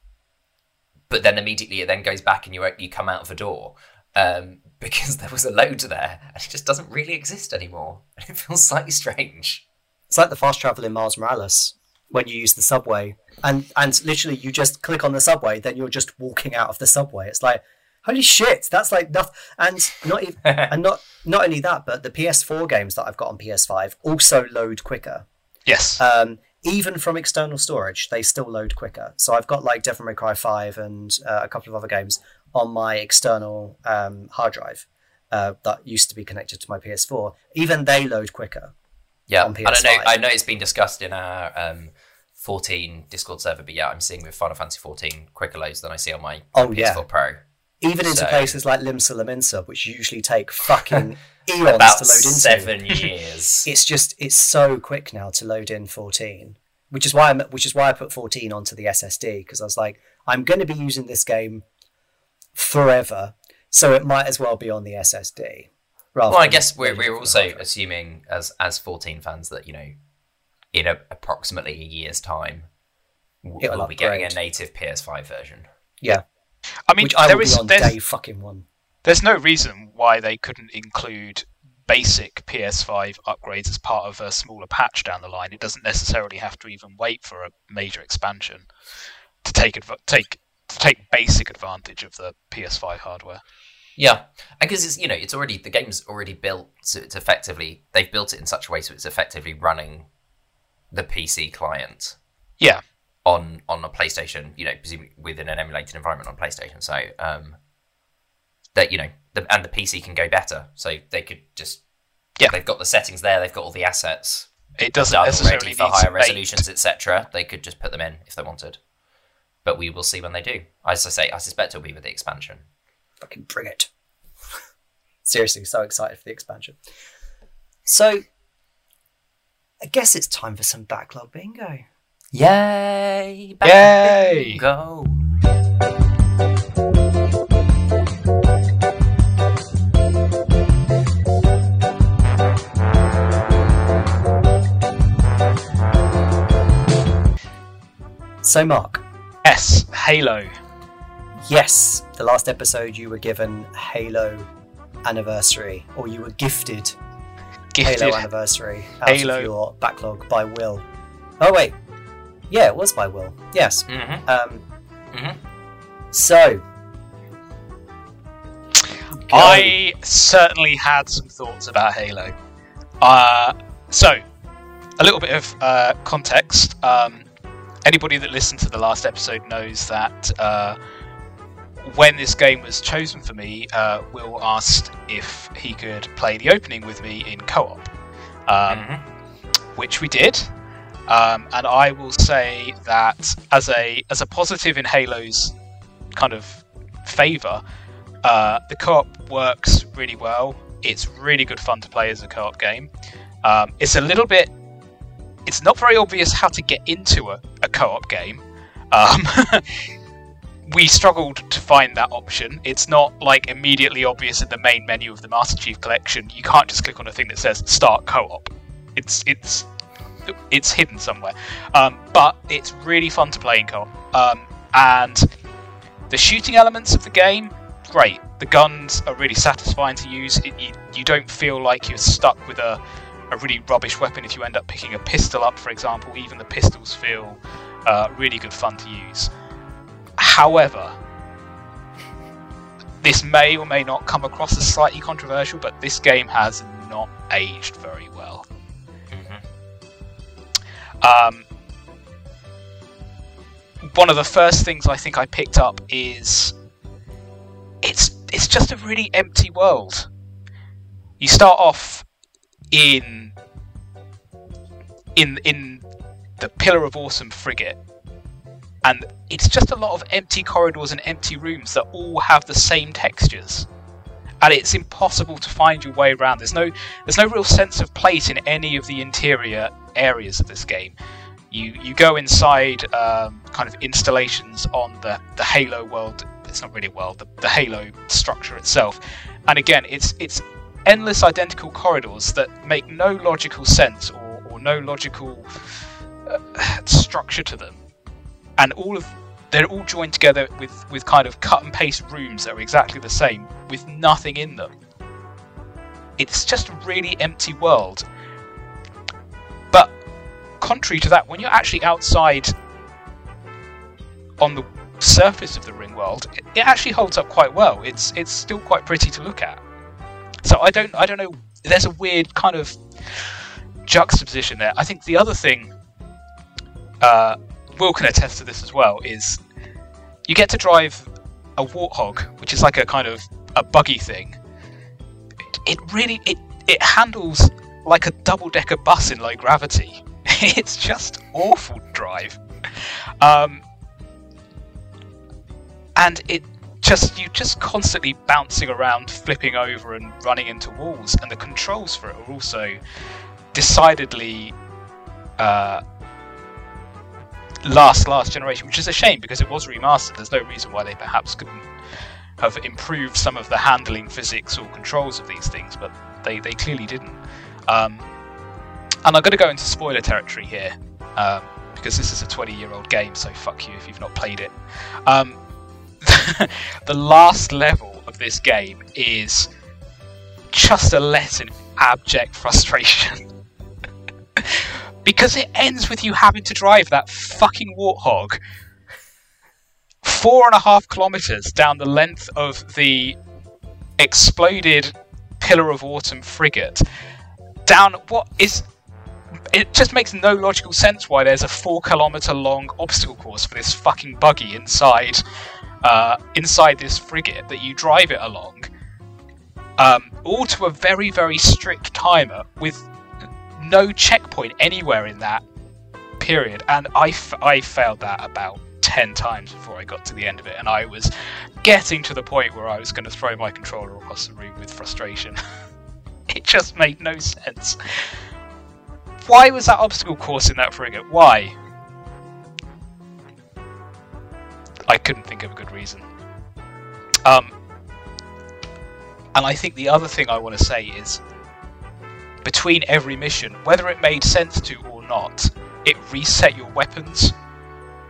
but then immediately it then goes back and you you come out of a door. Um, because there was a load there, and it just doesn't really exist anymore, and it feels slightly strange. It's like the fast travel in Miles Morales when you use the subway, and and literally you just click on the subway, then you're just walking out of the subway. It's like holy shit, that's like nothing. And not even, and not not only that, but the PS4 games that I've got on PS5 also load quicker. yes. Um, even from external storage, they still load quicker. So I've got like Devil May Cry 5 and uh, a couple of other games on my external um, hard drive uh, that used to be connected to my PS4. Even they load quicker. Yeah, I don't know. I know it's been discussed in our um, 14 Discord server, but yeah, I'm seeing with Final Fantasy 14 quicker loads than I see on my Oh, PS4 yeah. Pro. Even into So- places like Limsa Lominsa, which usually take fucking eons About to load into. seven years. It's just it's so quick now to load in 14, which is why I'm, which is why I put 14 onto the SSD because I was like I'm going to be using this game forever, so it might as well be on the SSD. Rather well, I guess we're, we're also assuming as as 14 fans that you know, in a, approximately a year's time, w- It'll we'll be getting a native PS5 version. yeah, I mean, which I there will is be on there's, day fucking one. there's no reason why they couldn't include basic PS5 upgrades as part of a smaller patch down the line. It doesn't necessarily have to even wait for a major expansion to take adv- take to take basic advantage of the PS5 hardware. Yeah, because it's you know it's already the game's already built, so it's effectively they've built it in such a way so it's effectively running the PC client Yeah, on on a PlayStation, you know, presumably within an emulated environment on PlayStation. So um, that you know, the, and the PC can go better, so they could just Yeah. they've got the settings there, they've got all the assets it doesn't necessarily for higher resolutions, etc. They could just put them in if they wanted. But we will see when they do. As I say, I suspect it'll be with the expansion. Fucking bring it. Seriously, so excited for the expansion. So, I guess it's time for some backlog bingo. Yay! Yay! Go. So, Marc, S Halo. yes, the last episode you were given Halo anniversary, or you were gifted Gifted. Halo anniversary out Halo. of your backlog by Will. Oh wait, yeah, it was by Will. Yes. Mm-hmm. Um. Mhm. So. go. I certainly had some thoughts about Halo. Uh, so, a little bit of uh, context. Um, anybody that listened to the last episode knows that uh, when this game was chosen for me, uh, Will asked if he could play the opening with me in co-op, um, Mhm. which we did. Um, and I will say that as a as a positive in Halo's kind of favour, Uh, the co-op works really well. It's really good fun to play as a co-op game. Um, it's a little bit. It's not very obvious how to get into a, a co-op game. Um, we struggled to find that option. It's not like immediately obvious in the main menu of the Master Chief Collection. You can't just click on a thing that says "Start Co-op." It's it's it's hidden somewhere. Um, but it's really fun to play in co-op. Um, and the shooting elements of the game, great. The guns are really satisfying to use. It, you, you don't feel like you're stuck with a, a really rubbish weapon if you end up picking a pistol up, for example. Even the pistols feel uh, really good fun to use. However, this may or may not come across as slightly controversial, but this game has not aged very well. Um, one of the first things I think I picked up is it's it's just a really empty world. You start off in in in the Pillar of Autumn frigate, and it's just a lot of empty corridors and empty rooms that all have the same textures and it's impossible to find your way around. There's no there's no real sense of place in any of the interior areas of this game. You you go inside um, kind of installations on the the Halo world. It's not really a world, the, the Halo structure itself, and again, it's it's endless identical corridors that make no logical sense or, or no logical uh, structure to them, and all of they're all joined together with, with kind of cut and paste rooms that are exactly the same, with nothing in them. It's just a really empty world. But contrary to that, when you're actually outside on the surface of the ring world, it, actually holds up quite well. It's it's still quite pretty to look at. So I don't I don't know. There's a weird kind of juxtaposition there. I think the other thing uh, Will can attest to this as well, is you get to drive a warthog, which is like a kind of a buggy thing. It, really it it handles like a double decker bus in low gravity. it's just awful to drive. Um, and it just you just constantly bouncing around, flipping over and running into walls, and the controls for it are also decidedly uh, last last generation, which is a shame because it was remastered. There's no reason why they perhaps couldn't have improved some of the handling physics or controls of these things, but they, they clearly didn't. Um, and I'm going to go into spoiler territory here um, because this is a 20 year old game, so fuck you if you've not played it. Um, the last level of this game is just a lesson in abject frustration. because it ends with you having to drive that fucking warthog four and a half kilometers down the length of the exploded Pillar of Autumn frigate down what is it just makes no logical sense why there's a four kilometer long obstacle course for this fucking buggy inside uh, inside this frigate that you drive it along um, all to a very very strict timer with no checkpoint anywhere in that period, and I, f- I failed that about 10 times before I got to the end of it, and I was getting to the point where I was going to throw my controller across the room with frustration. it just made no sense. Why was that obstacle course in that frigate? Why? I couldn't think of a good reason. Um, and I think the other thing I want to say is between every mission, whether it made sense to or not, it reset your weapons.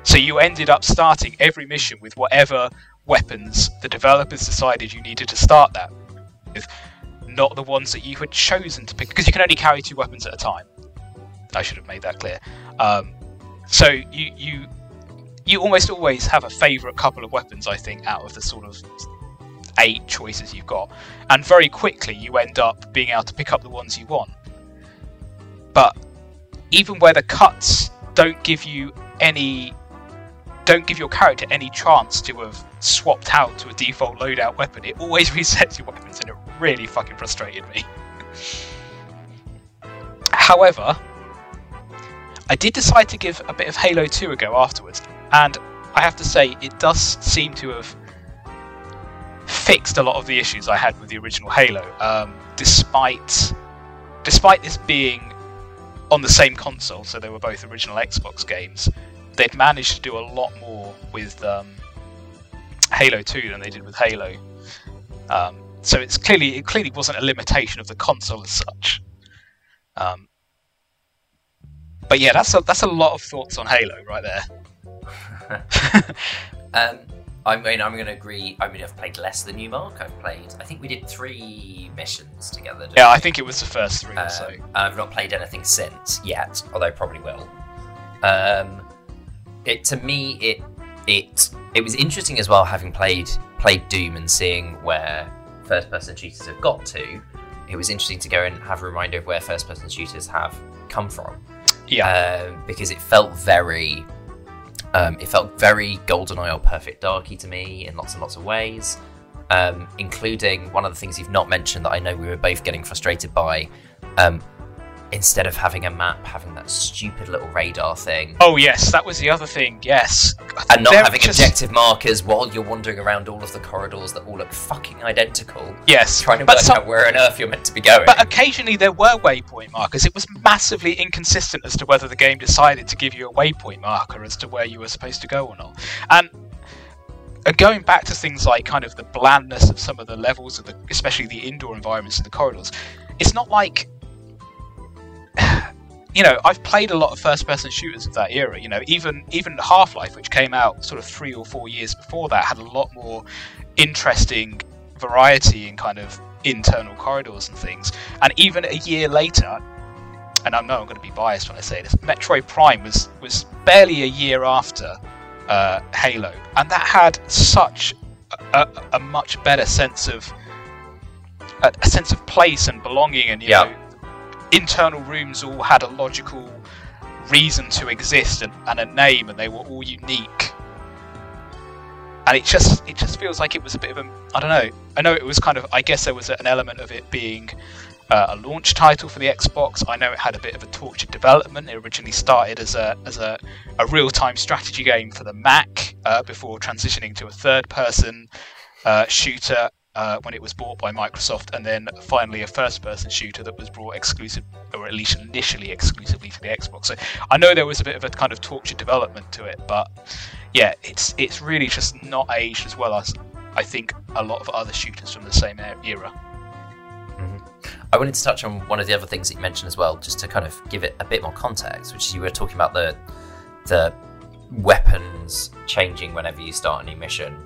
So you ended up starting every mission with whatever weapons the developers decided you needed to start that with, not the ones that you had chosen to pick, because you can only carry two weapons at a time. I should have made that clear. Um, so you you you almost always have a favourite couple of weapons, I think, out of the sort of eight choices you've got, and very quickly you end up being able to pick up the ones you want. But even where the cuts don't give you any don't give your character any chance to have swapped out to a default loadout weapon. It always resets your weapons, and it really fucking frustrated me. However, I did decide to give a bit of Halo 2 a go afterwards, and I have to say, it does seem to have fixed a lot of the issues I had with the original Halo. Um, despite despite this being on the same console, so they were both original Xbox games, they'd managed to do a lot more with um, Halo 2 than they did with Halo. Um, so it's clearly it clearly wasn't a limitation of the console as such. Um, but yeah, that's a that's a lot of thoughts on Halo right there. um, I mean, I'm going to agree. I mean, I've played less than you, Marc. I've played. I think we did three missions together. Yeah, we? I think it was the first three. Um, so I've not played anything since yet, although I probably will. Um, it to me, it it it was interesting as well, having played played Doom and seeing where first-person shooters have got to. It was interesting to go and have a reminder of where first-person shooters have come from. yeah, um, because it felt very, um, it felt very GoldenEye or Perfect Darky to me in lots and lots of ways, um, including one of the things you've not mentioned that I know we were both getting frustrated by. Um, instead of having a map, having that stupid little radar thing, oh yes, that was the other thing. Yes, and not They're having just- objective markers while you're wandering around all of the corridors that all look fucking identical, Yes, trying to but work some- out where on earth you're meant to be going. But occasionally there were waypoint markers. It was massively inconsistent as to whether the game decided to give you a waypoint marker as to where you were supposed to go or not. And uh, going back to things like kind of the blandness of some of the levels of the, especially the indoor environments and the corridors, it's not like. You know, I've played a lot of first-person shooters of that era. You know, even even Half-Life, which came out sort of three or four years before that, had a lot more interesting variety in kind of internal corridors and things. And even a year later, and I know I'm going to be biased when I say this, Metroid Prime was was barely a year after uh, Halo, and that had such a, a, much better sense of a, a sense of place and belonging, and you Yeah. know, internal rooms all had a logical reason to exist and, and a name, and they were all unique and it just it just feels like it was a bit of a I don't know. I know it was kind of I guess there was an element of it being uh, a launch title for the Xbox. I know it had a bit of a tortured development. It originally started as a as a, a real time strategy game for the Mac uh, before transitioning to a third person uh, shooter. Uh, when it was bought by Microsoft, and then finally a first-person shooter that was brought exclusive, or at least initially exclusively to the Xbox. So I know there was a bit of a kind of tortured development to it, but yeah, it's it's really just not aged as well as I think a lot of other shooters from the same era. I wanted to touch on one of the other things that you mentioned as well, just to kind of give it a bit more context, which is you were talking about the the weapons changing whenever you start a new mission.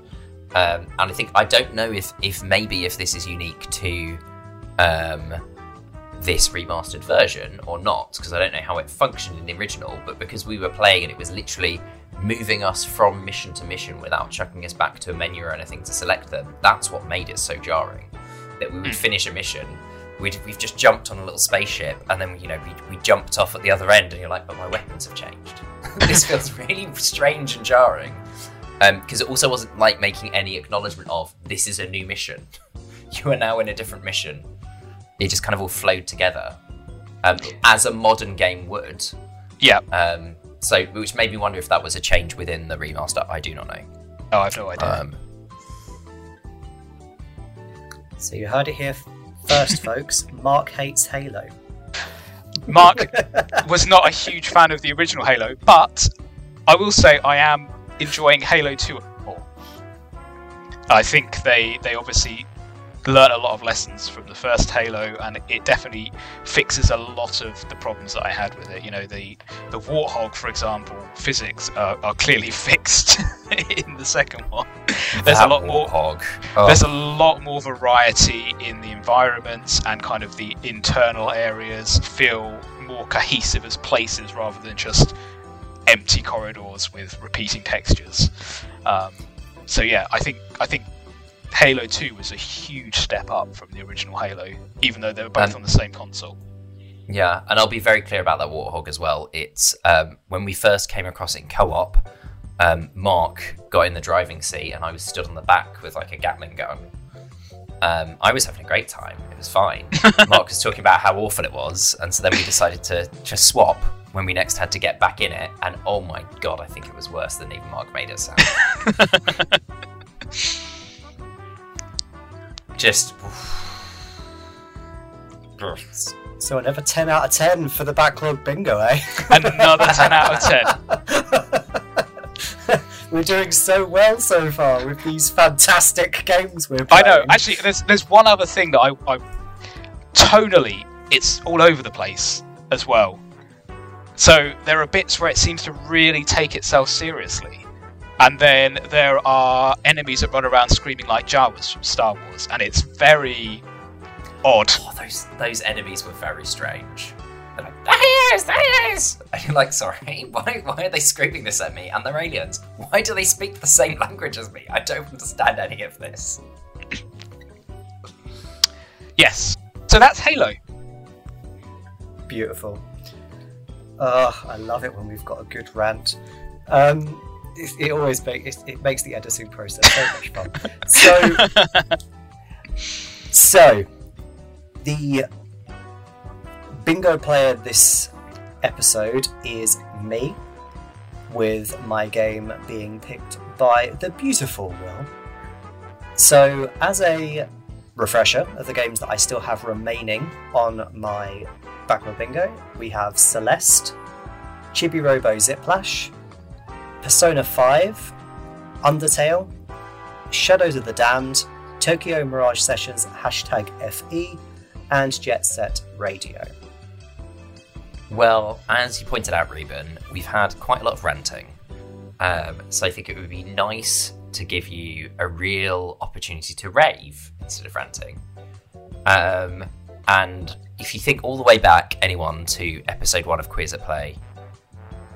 Um, and I think I don't know if if maybe if this is unique to um, this remastered version or not, because I don't know how it functioned in the original. But because we were playing and it was literally moving us from mission to mission without chucking us back to a menu or anything to select them, that's what made it so jarring. That we would finish a mission, we'd, we've just jumped on a little spaceship, and then you know we, we jumped off at the other end, and you're like, but my weapons have changed. this feels really strange and jarring. Because it also wasn't like making any acknowledgement of this is a new mission. you are now in a different mission. It just kind of all flowed together, um, as a modern game would. Yeah, Um, so, which made me wonder if that was a change within the remaster. I do not know. no, I've no idea. Um, So you heard it here first, folks. Marc hates Halo. Marc was not a huge fan of the original Halo, but I will say I am enjoying Halo 2 more. I think they they obviously learn a lot of lessons from the first Halo, and it definitely fixes a lot of the problems that I had with it. You know, the the Warthog, for example, physics are, are clearly fixed in the second one. There's a that lot more Warthog. Oh, there's a oh. lot more variety in the environments and kind of the internal areas feel more cohesive as places rather than just empty corridors with repeating textures. Um, so yeah, I think I think Halo 2 was a huge step up from the original Halo, even though they were both Um, on the same console. Yeah, and I'll be very clear about that Warthog as well. It's um, when we first came across it in co-op. Um, Marc got in the driving seat, and I was stood on the back with like a Gatling gun. Um, I was having a great time; it was fine. Marc was talking about how awful it was, and so then we decided to just swap when we next had to get back in it. And oh my god, I think it was worse than even Marc made it sound. just. So another 10 out of 10 for the backlog bingo, eh? Another 10 out of 10. we're doing so well so far with these fantastic games we're I know. Actually, there's there's one other thing that I, I tonally it's all over the place as well. So there are bits where it seems to really take itself seriously, and then there are enemies that run around screaming like Jawas from Star Wars, and it's very odd. Oh, those those enemies were very strange. They're like, there he is, there he is! And you're like, sorry, why, why are they screaming this at me? And they're aliens. Why do they speak the same language as me? I don't understand any of this. Yes. So that's Halo. Beautiful. Oh, I love it when we've got a good rant. Um, it, it always makes it, it makes the editing process so much fun. So, so the bingo player this episode is me, with my game being picked by the beautiful Will. So, as a refresher of the games that I still have remaining on my backlog bingo, we have Celeste, Chibi Robo Ziplash, Persona 5, Undertale, Shadows of the Damned, Tokyo Mirage Sessions hashtag FE, and Jet Set Radio. Well, as you pointed out, Reuben, we've had quite a lot of ranting. Um, so I think it would be nice to give you a real opportunity to rave instead of ranting. Um, and if you think all the way back, anyone, to episode one of Queers at Play,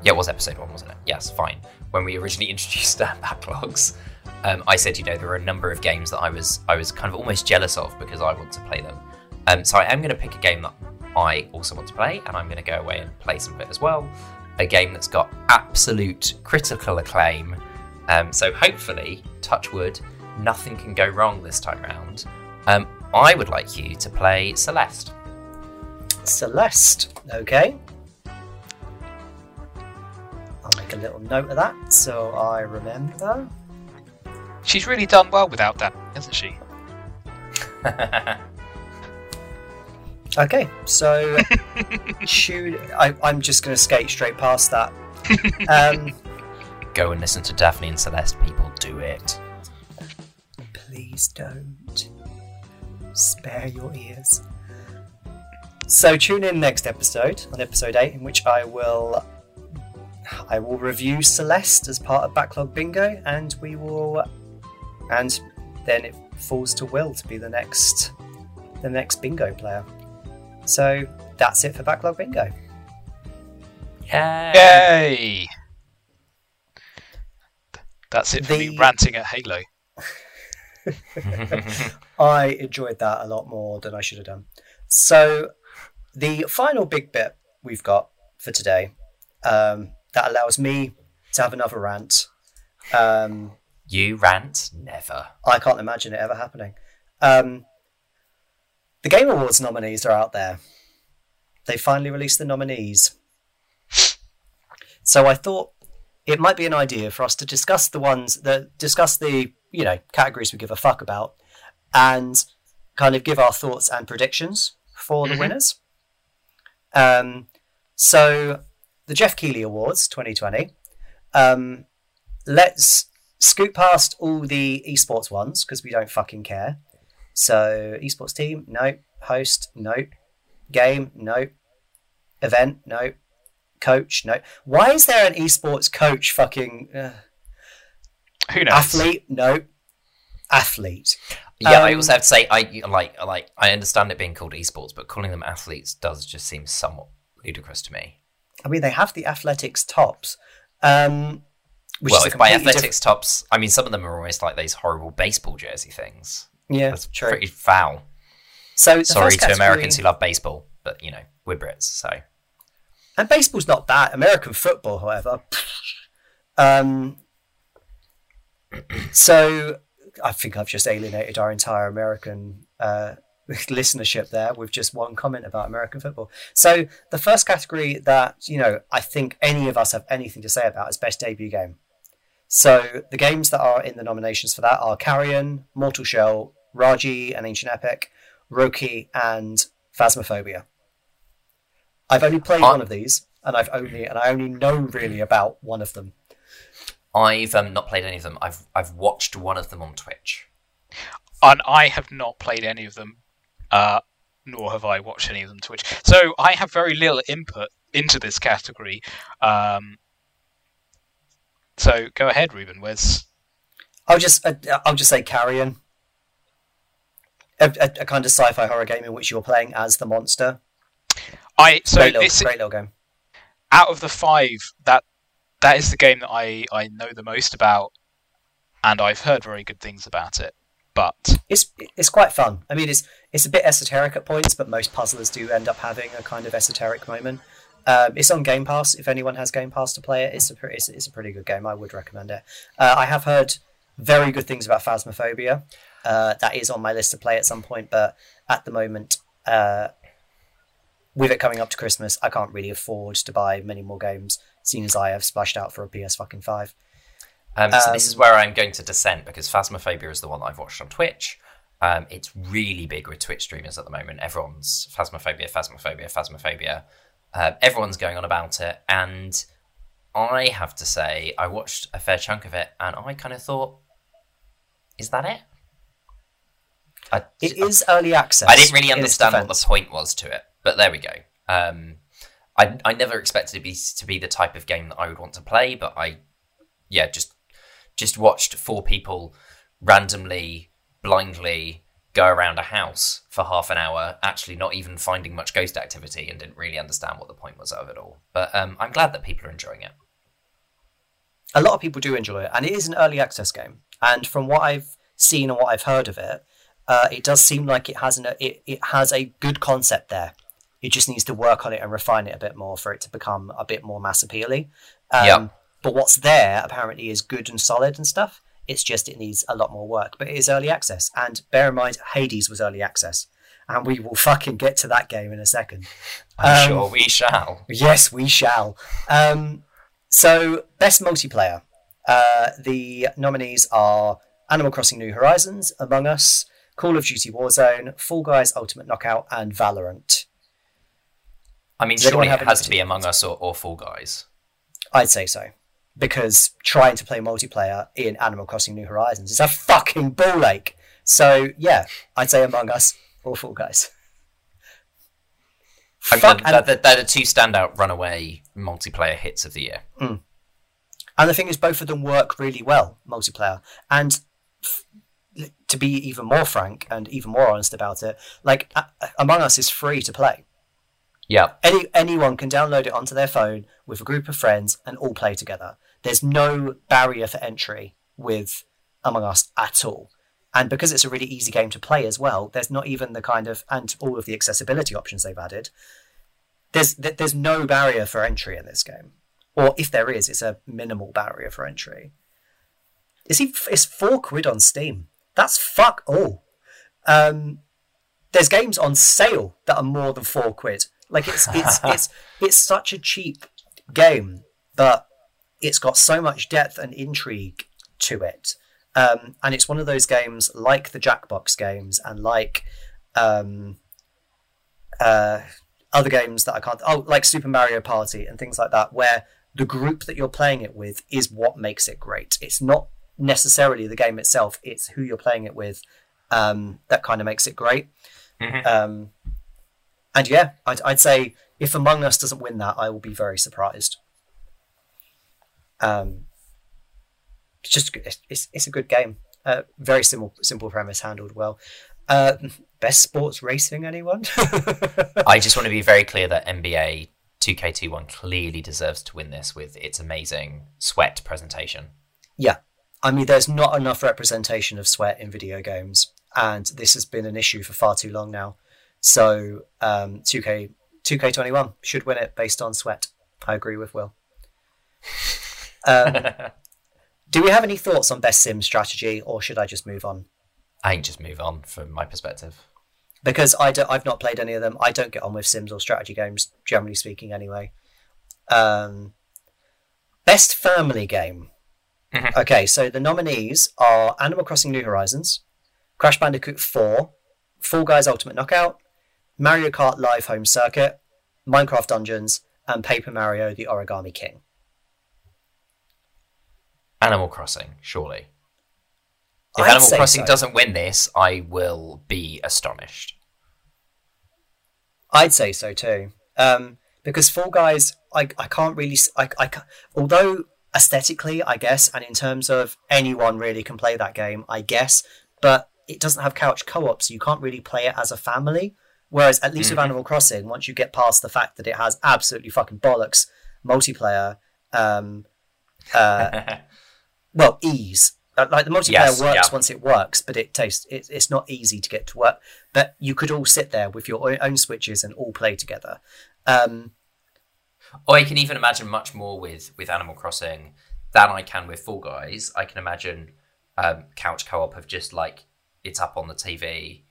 yeah, it was episode one, wasn't it? Yes, fine. When we originally introduced our backlogs, um, I said, you know, there are a number of games that I was I was kind of almost jealous of because I want to play them. Um, so I am going to pick a game that I also want to play, and I'm going to go away and play some of it as well. A game that's got absolute critical acclaim. Um, so hopefully, touch wood, nothing can go wrong this time round. Um, I would like you to play Celeste. Celeste, okay. I'll make a little note of that so I remember. She's really done well without that, hasn't she? Okay, so shoot, I, I'm just going to skate straight past that. Um, go and listen to Daphne and Celeste. People do it. please don't. Spare your ears. So tune in next episode, on episode eight, in which I will I will review Celeste as part of Backlog Bingo, and we will and then it falls to Will to be the next the next bingo player. So that's it for Backlog Bingo. Yay! Yay! That's it for me ranting at Halo. I enjoyed that a lot more than I should have done. So, the final big bit we've got for today um, that allows me to have another rant. Um, you rant? Never. I can't imagine it ever happening. Um, the Game Awards nominees are out there. They finally released the nominees. So I thought it might be an idea for us to discuss the ones that discuss the you know categories we give a fuck about, and kind of give our thoughts and predictions for the Mhm. winners. Um, so the Geoff Keighley Awards 2020. Um, let's scoot past all the esports ones because we don't fucking care. So esports team, no. Host, no. Game, no. Event, no. Coach, no. Why is there an esports coach? Fucking uh, Who knows? athlete, no. Athlete. Yeah, I Um, also have to say, I like, like, I understand it being called esports, but calling them athletes does just seem somewhat ludicrous to me. I mean, they have the athletics tops. Um, which well, if by athletics tops, I mean some of them are almost like those horrible baseball jersey things. yeah, That's true. pretty foul. So the Sorry to Americans who love baseball, but you know we're Brits, so And baseball's not bad. American football, however. Um, so I think I've just alienated our entire American uh, listenership there with just one comment about American football. So the first category that you know I think any of us have anything to say about is best debut game. So the games that are in the nominations for that are Carrion, Mortal Shell, Raji: An Ancient Epic, Roki and Phasmophobia. I've only played I- one of these, and I've only and I only know really about one of them. I've um, not played any of them. I've I've watched one of them on Twitch. and I have not played any of them, uh, nor have I watched any of them Twitch. So I have very little input into this category. Um, so go ahead, Reuben. Where's I'll just uh, I'll just say Carrion, a, a, a kind of sci-fi horror game in which you're playing as the monster. I? So great, little, this great little game. out of the five, that that is the game that I I know the most about, and I've heard very good things about it. But It's it's quite fun. I mean, it's it's a bit esoteric at points, but most puzzlers do end up having a kind of esoteric moment. Um, it's on Game Pass. If anyone has Game Pass to play it, it's a pre- it's, it's a pretty good game. I would recommend it. Uh, I have heard very good things about Phasmophobia. Uh, that is on my list to play at some point, but at the moment, uh, with it coming up to Christmas, I can't really afford to buy many more games, seeing as I have splashed out for a PS fucking five. Um, so this Um, is where I'm going to dissent because Phasmophobia is the one that I've watched on Twitch. Um, it's really big with Twitch streamers at the moment. Everyone's Phasmophobia, Phasmophobia, Phasmophobia. Uh, everyone's going on about it, and I have to say, I watched a fair chunk of it, and I kind of thought, "Is that it?" I, It is early access. I didn't really understand what the point was to it, but there we go. Um, I I never expected it to be to be the type of game that I would want to play, but I, yeah, just just watched four people randomly, blindly go around a house for half an hour, actually not even finding much ghost activity, and didn't really understand what the point was of it all. But um, I'm glad that people are enjoying it. a lot of people do enjoy it, and it is an early access game. And from what I've seen and what I've heard of it, uh, it does seem like it has an it, it has a good concept there. It just needs to work on it and refine it a bit more for it to become a bit more mass appealing. Um. But what's there apparently is good and solid and stuff. It's just it needs a lot more work. But it is early access, and bear in mind, Hades was early access, and we will fucking get to that game in a second. I'm Um, sure we shall. Yes, we shall. Um, so, best multiplayer. Uh, the nominees are Animal Crossing New Horizons, Among Us, Call of Duty Warzone, Fall Guys Ultimate Knockout, and Valorant. I mean, does surely it has to be Among Us or, or Fall Guys. I'd say so. Because trying to play multiplayer in Animal Crossing New Horizons is a fucking ball ache. So, yeah, I'd say Among Us or Fall Guys. I mean, Fuck, they're, they're, they're the two standout runaway multiplayer hits of the year. Mm. And the thing is, both of them work really well multiplayer. And f- to be even more frank and even more honest about it, like A- Among Us is free to play. Yeah, Any anyone can download it onto their phone with a group of friends and all play together. There's no barrier for entry with Among Us at all. And because it's a really easy game to play as well, there's not even the kind of and all of the accessibility options they've added. There's there's no barrier for entry in this game, or if there is, it's a minimal barrier for entry. Is he? It's four quid on Steam. That's fuck all. Um, there's games on sale that are more than four quid. Like it's it's it's it's such a cheap game, but it's got so much depth and intrigue to it. Um, and it's one of those games like the Jackbox games and like um, uh, other games that I can't, oh, like Super Mario Party and things like that, where the group that you're playing it with is what makes it great. It's not necessarily the game itself; it's who you're playing it with um, that kind of makes it great. Mhm. Um, and yeah, I'd, I'd say if Among Us doesn't win that, I will be very surprised. Um, it's just it's, it's, a good game. Uh, very simple simple premise, handled well. Uh, best sports racing, anyone? I just want to be very clear that NBA 2K21 clearly deserves to win this with its amazing sweat presentation. yeah, I mean, there's not enough representation of sweat in video games, and this has been an issue for far too long now. So, um, 2K 2K21 should win it based on sweat. I agree with Will. Um, do we have any thoughts on best sim strategy, or should I just move on? I can just move on from my perspective. because I don't, I've not played any of them. I don't get on with Sims or strategy games, generally speaking, anyway. Um, best family game. Mhm. Okay, so the nominees are Animal Crossing New Horizons, Crash Bandicoot 4, Fall Guys Ultimate Knockout, Mario Kart Live Home Circuit, Minecraft Dungeons, and Paper Mario the Origami King. Animal Crossing, surely. If I'd Animal Crossing so. doesn't win this, I will be astonished. I'd say so too. Um, because Fall Guys, I, I can't really, I, I although aesthetically, I guess, and in terms of anyone really can play that game, I guess, but it doesn't have couch co-op, so you can't really play it as a family. Whereas at least with Animal Crossing, once you get past the fact that it has absolutely fucking bollocks multiplayer, um, uh, well, ease. Uh, Like the multiplayer Yes, works yeah. once it works, but it tastes it, it's not easy to get to work. But you could all sit there with your own- own switches and all play together. Um, Or I can even imagine much more with with Animal Crossing than I can with Fall Guys. I can imagine um, couch co-op of just like it's up on the TV.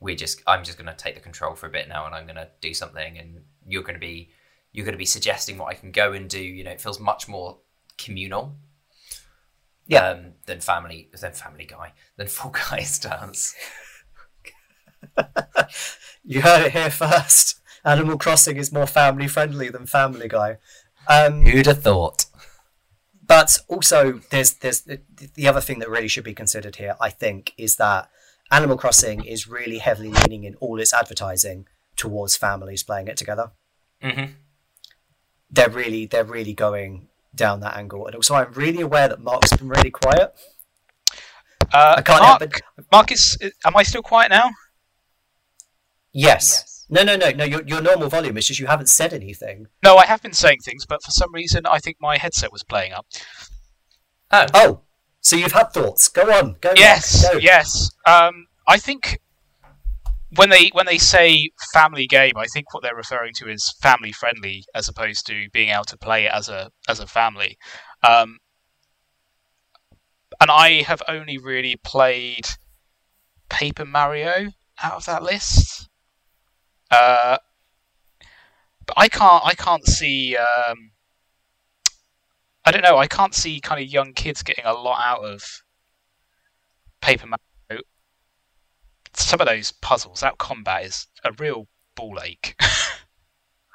We're just I'm just going to take the control for a bit now, and I'm going to do something, and you're going to be you're going to be suggesting what I can go and do. You know, it feels much more communal. Yeah. Um, than family than Family Guy than Fall Guys does. you heard it here first. Animal Crossing is more family friendly than Family Guy. Um, Who'd have thought? but also, there's there's the, the other thing that really should be considered here. I think is that Animal Crossing is really heavily leaning in all its advertising towards families playing it together. hmm They're really they're really going down that angle, and also I'm really aware that Marc's been really quiet. Uh, I can't Marc, help it. Marcus, am I still quiet now? Yes. No, no, no, no. Your, your normal volume. It's just you haven't said anything. No, I have been saying things, but for some reason, I think my headset was playing up. Oh, Oh, so you've had thoughts. Go on. Go. Yes, go. yes. Um, I think when they when they say family game, I think what they're referring to is family friendly, as opposed to being able to play it as a as a family. Um, and I have only really played Paper Mario out of that list. Uh, but I can't I can't see. Um, I don't know. I can't see kind of young kids getting a lot out of Paper Mario. Some of those puzzles, that combat is a real ball ache.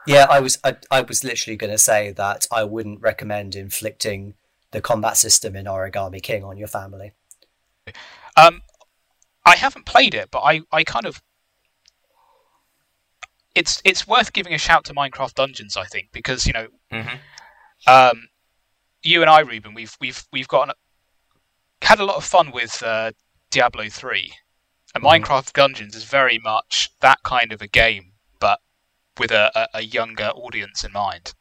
Yeah, I was. I, I was literally going to say that I wouldn't recommend inflicting the combat system in Origami King on your family. um, I haven't played it, but I, I kind of. It's it's worth giving a shout to Minecraft Dungeons, I think, because you know hmm um, you and I, Reuben, we've we've we've gotten had a lot of fun with uh, Diablo three, and Mhm. Minecraft Dungeons is very much that kind of a game, but with a, a, a younger audience in mind.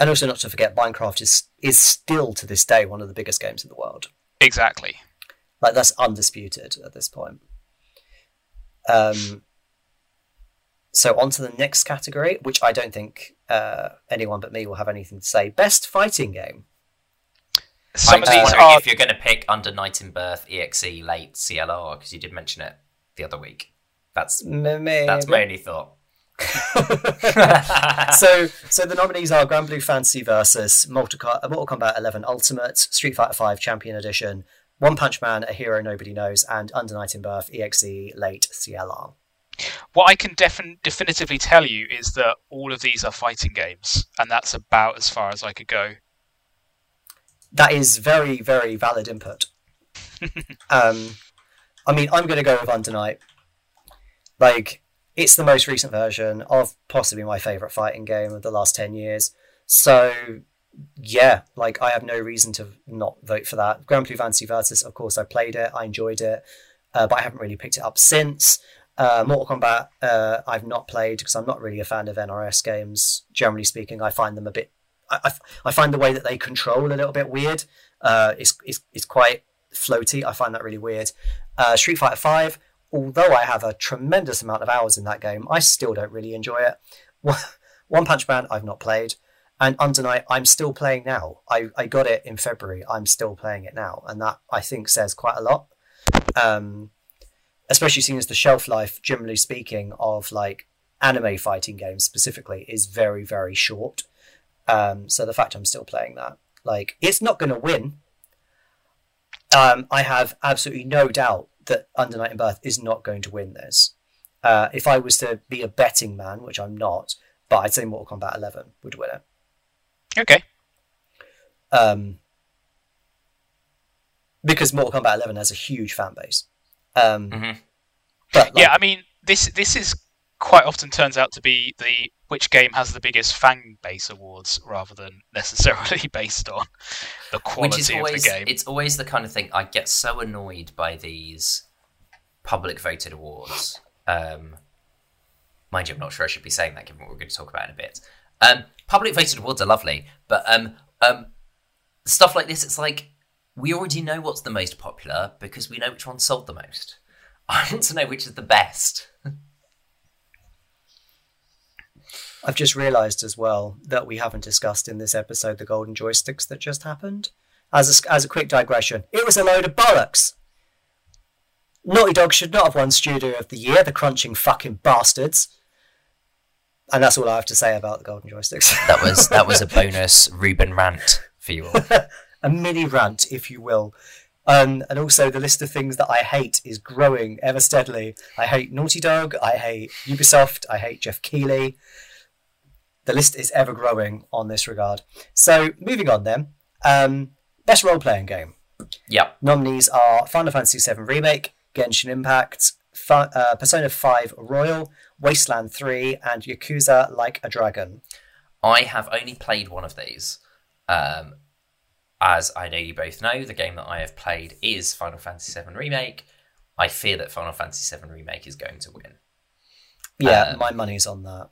And also, not to forget, Minecraft is is still to this day one of the biggest games in the world. Exactly. Like that's undisputed at this point. Um. So on to the next category, which I don't think uh, anyone but me will have anything to say. Best fighting game. Some I'm of just these wondering are if you're going to pick Under Night in Birth, EXE, late CLR, because you did mention it the other week. That's M- maybe. that's my only thought. so, so the nominees are Granblue Fantasy versus Mortal, Co- Mortal Kombat 11 Ultimate, Street Fighter 5 Champion Edition, One Punch Man, A Hero Nobody Knows, and Under Night in Birth EXE Late CLR. What I can defin- definitively tell you is that all of these are fighting games, and that's about as far as I could go. That is very, very valid input. um, I mean, I'm going to go with Under Night. Like, it's the most recent version of possibly my favourite fighting game of the last 10 years. So, yeah, like, I have no reason to not vote for that. Granblue Fantasy Versus, of course, I played it, I enjoyed it, uh, but I haven't really picked it up since. Uh, Mortal Kombat, uh, I've not played because I'm not really a fan of NRS games. Generally speaking, I find them a bit. I, I, I find the way that they control a little bit weird. Uh, it's, it's, it's quite floaty. I find that really weird. Uh, Street Fighter Five, although I have a tremendous amount of hours in that game, I still don't really enjoy it. One Punch Man, I've not played, and Undernight, I'm still playing now. I, I got it in February. I'm still playing it now, and that I think says quite a lot. Um, especially seeing as the shelf life, generally speaking, of like anime fighting games specifically is very very short. Um, so the fact I'm still playing that, like, it's not going to win. Um, I have absolutely no doubt that Under Night in Birth is not going to win this. Uh, if I was to be a betting man, which I'm not, but I'd say Mortal Kombat 11 would win it. Okay. Um, because Mortal Kombat 11 has a huge fan base. Um, Mhm. But like, yeah, I mean, this this is quite often turns out to be the which game has the biggest fan base awards rather than necessarily based on the quality is of the game. it's always the kind of thing I get so annoyed by these public voted awards. Um, mind you, I'm not sure I should be saying that given what we're going to talk about in a bit. Um, public voted awards are lovely, but um, um, stuff like this, it's like we already know what's the most popular because we know which one sold the most. I want to know which is the best. I've just realised as well that we haven't discussed in this episode the golden joysticks that just happened. As a, as a quick digression, it was a load of bollocks. Naughty Dog should not have won Studio of the Year, the crunching fucking bastards. And that's all I have to say about the golden joysticks. That was that was a bonus Reuben rant for you all. A mini rant, if you will. Um, and also, the list of things that I hate is growing ever steadily. I hate Naughty Dog. I hate Ubisoft. I hate Geoff Keighley. The list is ever growing on this regard. So, moving on then. Um, best role playing game. Yep. Nominees are Final Fantasy VII Remake, Genshin Impact, Fa- uh, Persona 5 Royal, Wasteland 3, and Yakuza Like a Dragon. I have only played one of these. Um, as I know you both know, the game that I have played is Final Fantasy VII Remake. I fear that Final Fantasy VII Remake is going to win. Yeah, Um, my money's on that.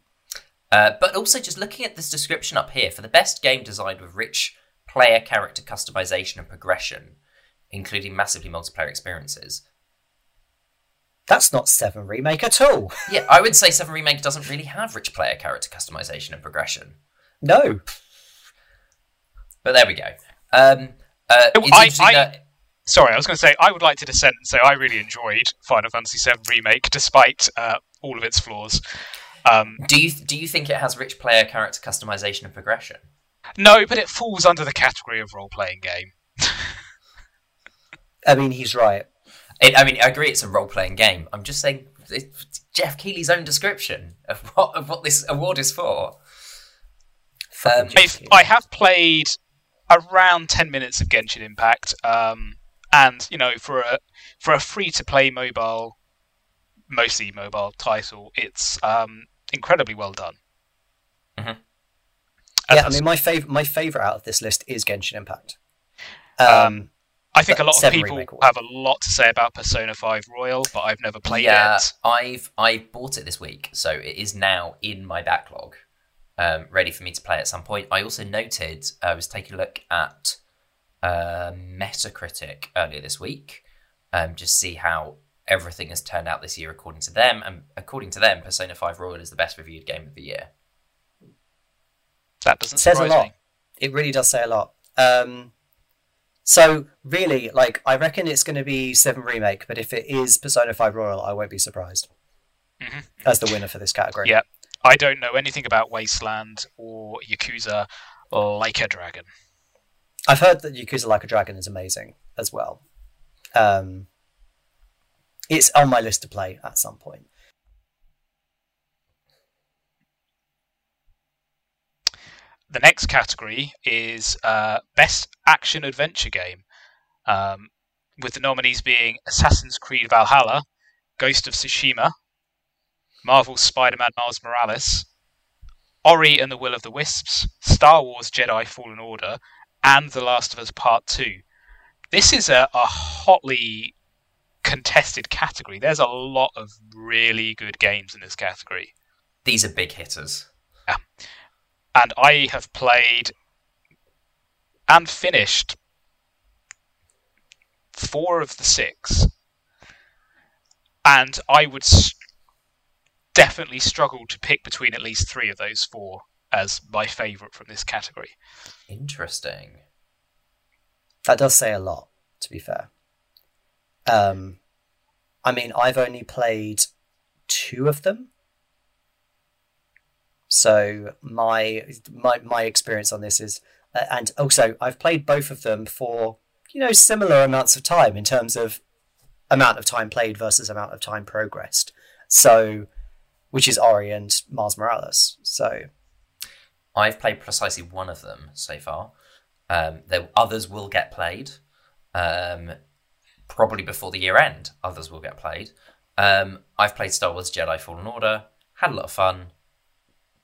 Uh, but also, just looking at this description up here, for the best game designed with rich player character customization and progression, including massively multiplayer experiences. That's not 7 Remake at all. Yeah, I would say 7 Remake doesn't really have rich player character customization and progression. No. But there we go. Um, uh, Oh, it's I- I- that Sorry, I was going to say I would like to dissent and say I really enjoyed Final Fantasy VII Remake, despite uh, all of its flaws. Um, Do you do you think it has rich player character customization and progression? no, but it falls under the category of role-playing game. I mean, he's right. It, I mean, I agree it's a role playing game. I'm just saying it's Geoff Keighley's own description of what of what this award is for. Um, Geoff I have played around ten minutes of Genshin Impact, um, and you know, for a for a free-to-play mobile, mostly mobile title, it's um, incredibly well done. Mhm. Yeah, I mean, my favorite my favorite out of this list is Genshin Impact. Um, I think a lot of people Remake have a lot to say about Persona 5 Royal, but I've never played yeah, it. I've I bought it this week, so it is now in my backlog, um, ready for me to play at some point. I also noted I was taking a look at uh, Metacritic earlier this week, um, just see how everything has turned out this year according to them, and according to them, Persona Five Royal is the best reviewed game of the year. That doesn't says a lot. me. It really does say a lot. Um, so really, like, I reckon it's going to be Seven Remake, but if it is Persona Five Royal, I won't be surprised Mhm. as the winner for this category. Yeah. I don't know anything about Wasteland or Yakuza like a dragon. I've heard that Yakuza Like a Dragon is amazing as well. Um, it's on my list to play at some point. The next category is uh, Best Action Adventure Game, um, with the nominees being Assassin's Creed Valhalla, Ghost of Tsushima, Marvel's Spider Man Miles Morales, Ori and the Will of the Wisps, Star Wars Jedi Fallen Order, and The Last of Us Part 2. This is a, a hotly contested category. There's a lot of really good games in this category. These are big hitters. Yeah. and I have played and finished four of the six, and I would s- definitely struggle to pick between at least three of those four as my favourite from this category. Interesting. That does say a lot, to be fair. Um, I mean, I've only played two of them, so my my my experience on this is, uh, and also I've played both of them for you know, similar amounts of time in terms of amount of time played versus amount of time progressed. So, which is Ori and Miles Morales. So, I've played precisely one of them so far. Um, there others will get played. Um, probably before the year end, others will get played. Um, I've played Star Wars Jedi Fallen Order, had a lot of fun.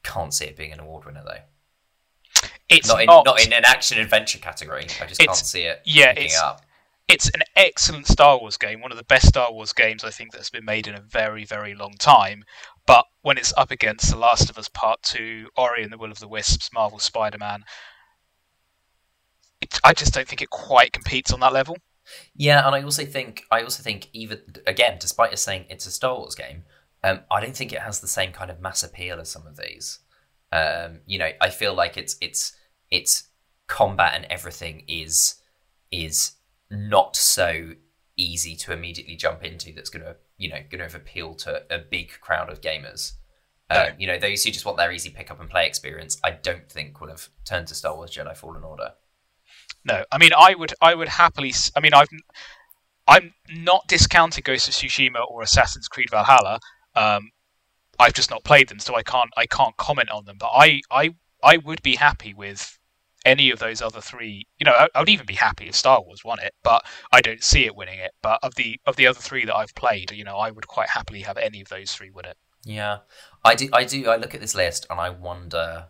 Can't see it being an award winner though. It's Not in not, not in an action adventure category. I just can't see it. yeah, picking it's- up. it's an excellent Star Wars game, one of the best Star Wars games I think that's been made in a very, very long time. When it's up against The Last of Us Part Two, Ori and the Will of the Wisps, Marvel Spider-Man, I just don't think it quite competes on that level. Yeah, and I also think I also think even again, despite us saying it's a Star Wars game, um, I don't think it has the same kind of mass appeal as some of these. Um, you know, I feel like it's it's it's combat and everything is is not so easy to immediately jump into. That's going to you know going to appeal to a big crowd of gamers. Uh, No. You know, those who just want their easy pick up and play experience, I don't think would have turned to Star Wars Jedi Fallen Order. No, I mean I would I would happily. I mean I've I'm not discounting Ghost of Tsushima or Assassin's Creed Valhalla. Um, I've just not played them, so I can't I can't comment on them. But I I I would be happy with any of those other three. You know, I, I would even be happy if Star Wars won it, but I don't see it winning it. But of the of the other three that I've played, you know, I would quite happily have any of those three win it. Yeah, I do. I do. I look at this list and I wonder.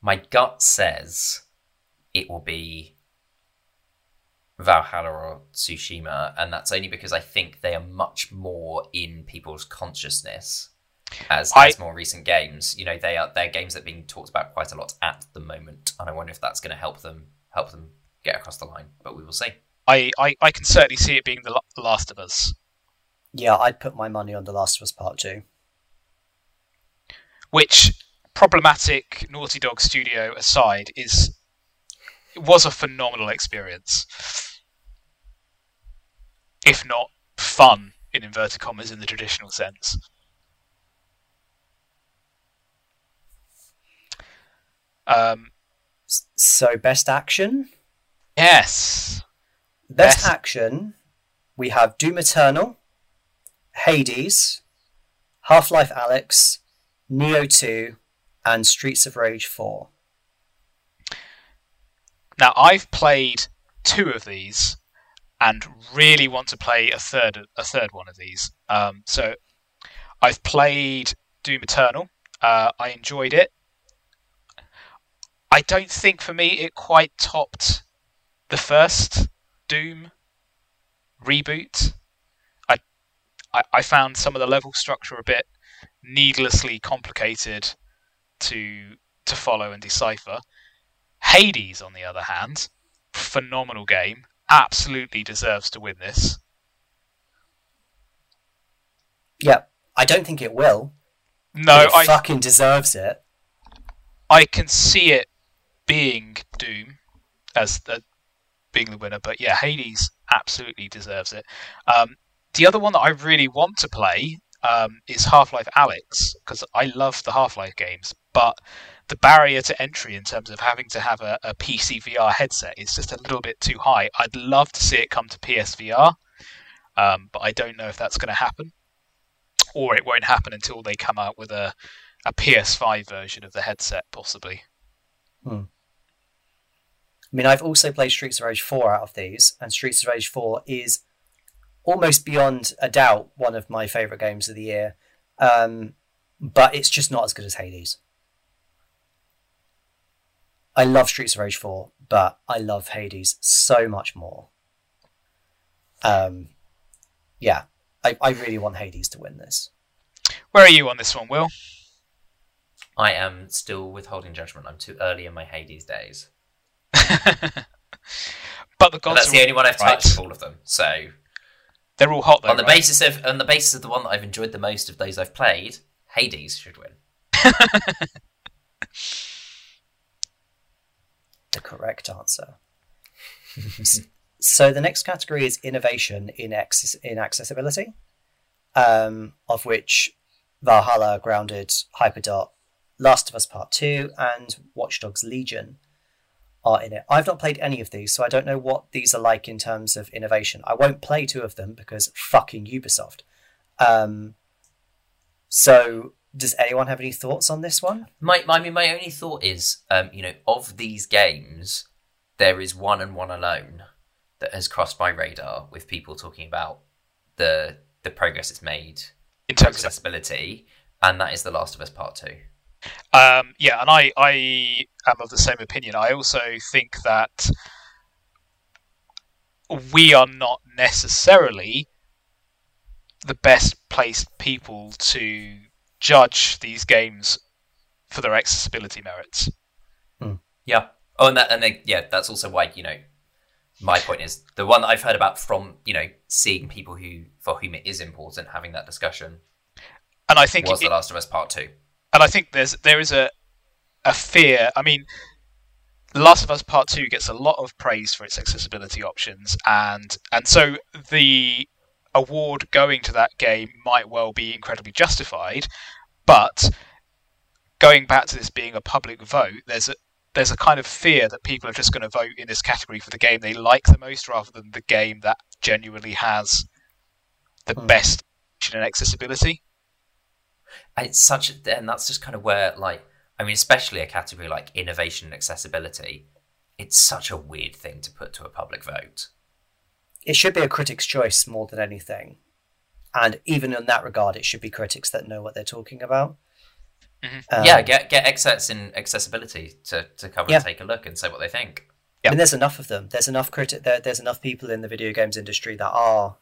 My gut says it will be Valhalla or Tsushima, and that's only because I think they are much more in people's consciousness as, I- as more recent games. You know, they are they're games that are being talked about quite a lot at the moment, and I wonder if that's going to help them help them get across the line. But we will see. I, I, I can certainly see it being the The Last of Us, yeah, I'd put my money on The Last of Us Part 2. which problematic Naughty Dog studio aside is it was a phenomenal experience. If not fun in inverted commas in the traditional sense. Um, So, best action? yes. Best Best- action, we have Doom Eternal, Hades, Half Life Alyx, Nioh 2, and Streets of Rage 4. Now I've played two of these, and really want to play a third a third one of these. Um, so I've played Doom Eternal. Uh, I enjoyed it. I don't think for me it quite topped the first Doom reboot. I, I I found some of the level structure a bit needlessly complicated to to follow and decipher. Hades, on the other hand, phenomenal game, absolutely deserves to win this. Yeah, I don't think it will. No, it I fucking deserves it. I can see it being Doom as the being the winner, but yeah, Hades absolutely deserves it. Um, the other one that I really want to play um, is Half Life Alyx because I love the Half Life games, but the barrier to entry in terms of having to have a, a PC VR headset is just a little bit too high. I'd love to see it come to PSVR, um, but I don't know if that's going to happen, or it won't happen until they come out with a a PS5 version of the headset, possibly. I mean, I've also played Streets of Rage 4 out of these, and Streets of Rage 4 is almost beyond a doubt one of my favourite games of the year. Um, but it's just not as good as Hades. I love Streets of Rage 4, but I love Hades so much more. Um, yeah, I, I really want Hades to win this. Where are you on this one, Will? I am still withholding judgment. I'm too early in my Hades days. but the But gods that's are the only one I've right. touched of all of them. So They're all hot though. on the right? basis of on the basis of the one that I've enjoyed the most of those I've played, Hades should win. the correct answer. so the next category is innovation in access- in accessibility, um, of which Valhalla, Grounded, Hyperdot, Last of Us Part Two, and Watch Dogs Legion are in it. I've not played any of these, so I don't know what these are like in terms of innovation. I won't play two of them because fucking Ubisoft. Um, so, does anyone have any thoughts on this one? My, my, I mean, my only thought is, um, you know, of these games, there is one and one alone that has crossed my radar with people talking about the the progress it's made In for terms of accessibility, and that is The Last of Us Part Two. Um, yeah, and I, I am of the same opinion. I also think that we are not necessarily the best placed people to judge these games for their accessibility merits. Yeah. Oh, and that, and they, yeah, that's also why you know, my point is the one that I've heard about from you know seeing people who for whom it is important having that discussion And I think was it- The Last of Us Part Two. And I think there's there is a a fear. I mean, The Last of Us Part Two gets a lot of praise for its accessibility options, and and so the award going to that game might well be incredibly justified. But going back to this being a public vote, there's a there's a kind of fear that people are just going to vote in this category for the game they like the most rather than the game that genuinely has the Hmm. best in accessibility. And it's such a, and that's just kind of where like I mean, especially a category like innovation and accessibility. It's such a weird thing to put to a public vote. It should be a critic's choice more than anything. And even in that regard, it should be critics that know what they're talking about. Mhm. Um, yeah, get get experts in accessibility to, to come Yeah. and take a look and say what they think. I mean, there's enough of them. There's enough critic. There, there's enough people in the video games industry that are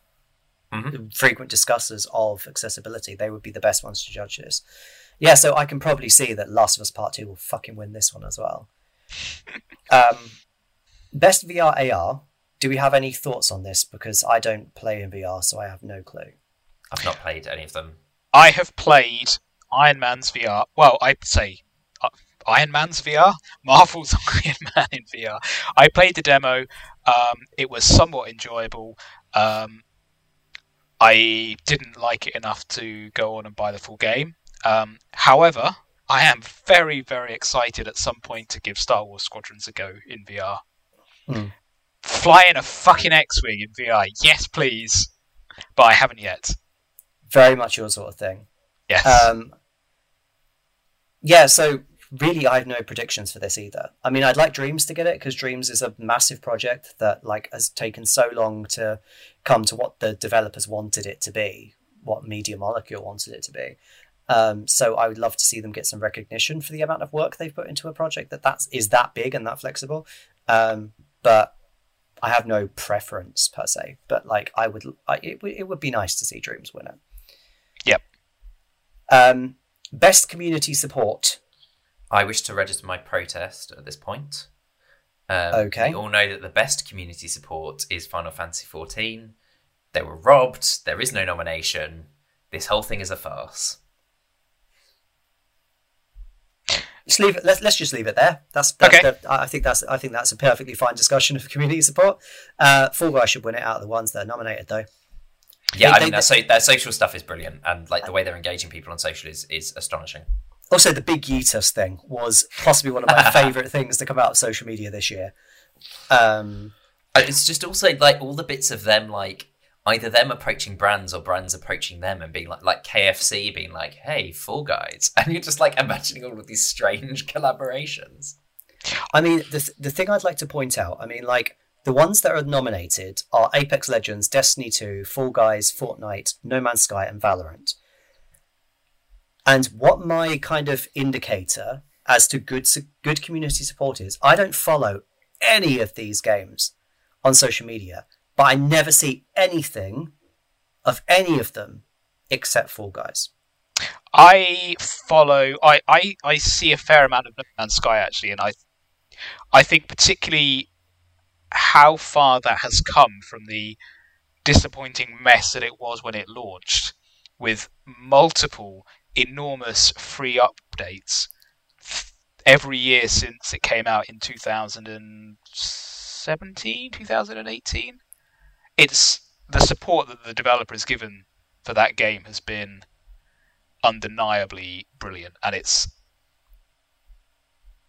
Mhm. frequent discussers of accessibility. They would be the best ones to judge this. Yeah, so I can probably see that Last of Us Part Two will fucking win this one as well. um, best VR AR. Do we have any thoughts on this? Because I don't play in VR, so I have no clue. I've not played any of them. I have played Iron Man's VR. Well, I'd say uh, Iron Man's VR, Marvel's Iron Man in VR. I played the demo. Um, it was somewhat enjoyable. Um, I didn't like it enough to go on and buy the full game. Um, however, I am very, very excited at some point to give Star Wars Squadrons a go in VR. Hmm. Fly in a fucking X-wing in VR, yes, please. But I haven't yet. Very much your sort of thing. Yes. Um, yeah, so really, I have no predictions for this either. I mean, I'd like Dreams to get it because Dreams is a massive project that like has taken so long to come to what the developers wanted it to be, what Media Molecule wanted it to be. Um, so I would love to see them get some recognition for the amount of work they've put into a project that that's is that big and that flexible. Um, but I have no preference per se. But like, I would, I, it, would- it would be nice to see Dreams win it. Yep. Um, best community support. I wish to register my protest at this point. Um, Okay. We all know that the best community support is Final Fantasy XIV. They were robbed. There is no nomination. This whole thing is a farce. Just leave it. Let's let's just leave it there. That's, that's Okay. the- I I think that's I think that's a perfectly fine discussion of community support. Uh, Fall Guys should win it out of the ones that are nominated, though. Yeah, They- I they- their, so, their social stuff is brilliant, and like the way they're engaging people on social is, is astonishing. Also, the Big Yeetus thing was possibly one of my favorite things to come out of social media this year. Um, Uh, It's just also like all the bits of them, like either them approaching brands or brands approaching them and being like, like KFC being like, "Hey, Fall Guys," and you're just like imagining all of these strange collaborations. I mean, the th- the thing I'd like to point out, I mean, like the ones that are nominated are Apex Legends, Destiny 2, Fall Guys, Fortnite, No Man's Sky, and Valorant. And what my kind of indicator as to good good community support is, I don't follow any of these games on social media, but I never see anything of any of them except Fall Guys. I follow. I, I, I see a fair amount of No Man's Sky actually, and I I think particularly how far that has come from the disappointing mess that it was when it launched, with multiple enormous free updates every year since it came out in 2017, 2018. It's the support that the developer has given for that game has been undeniably brilliant, and it's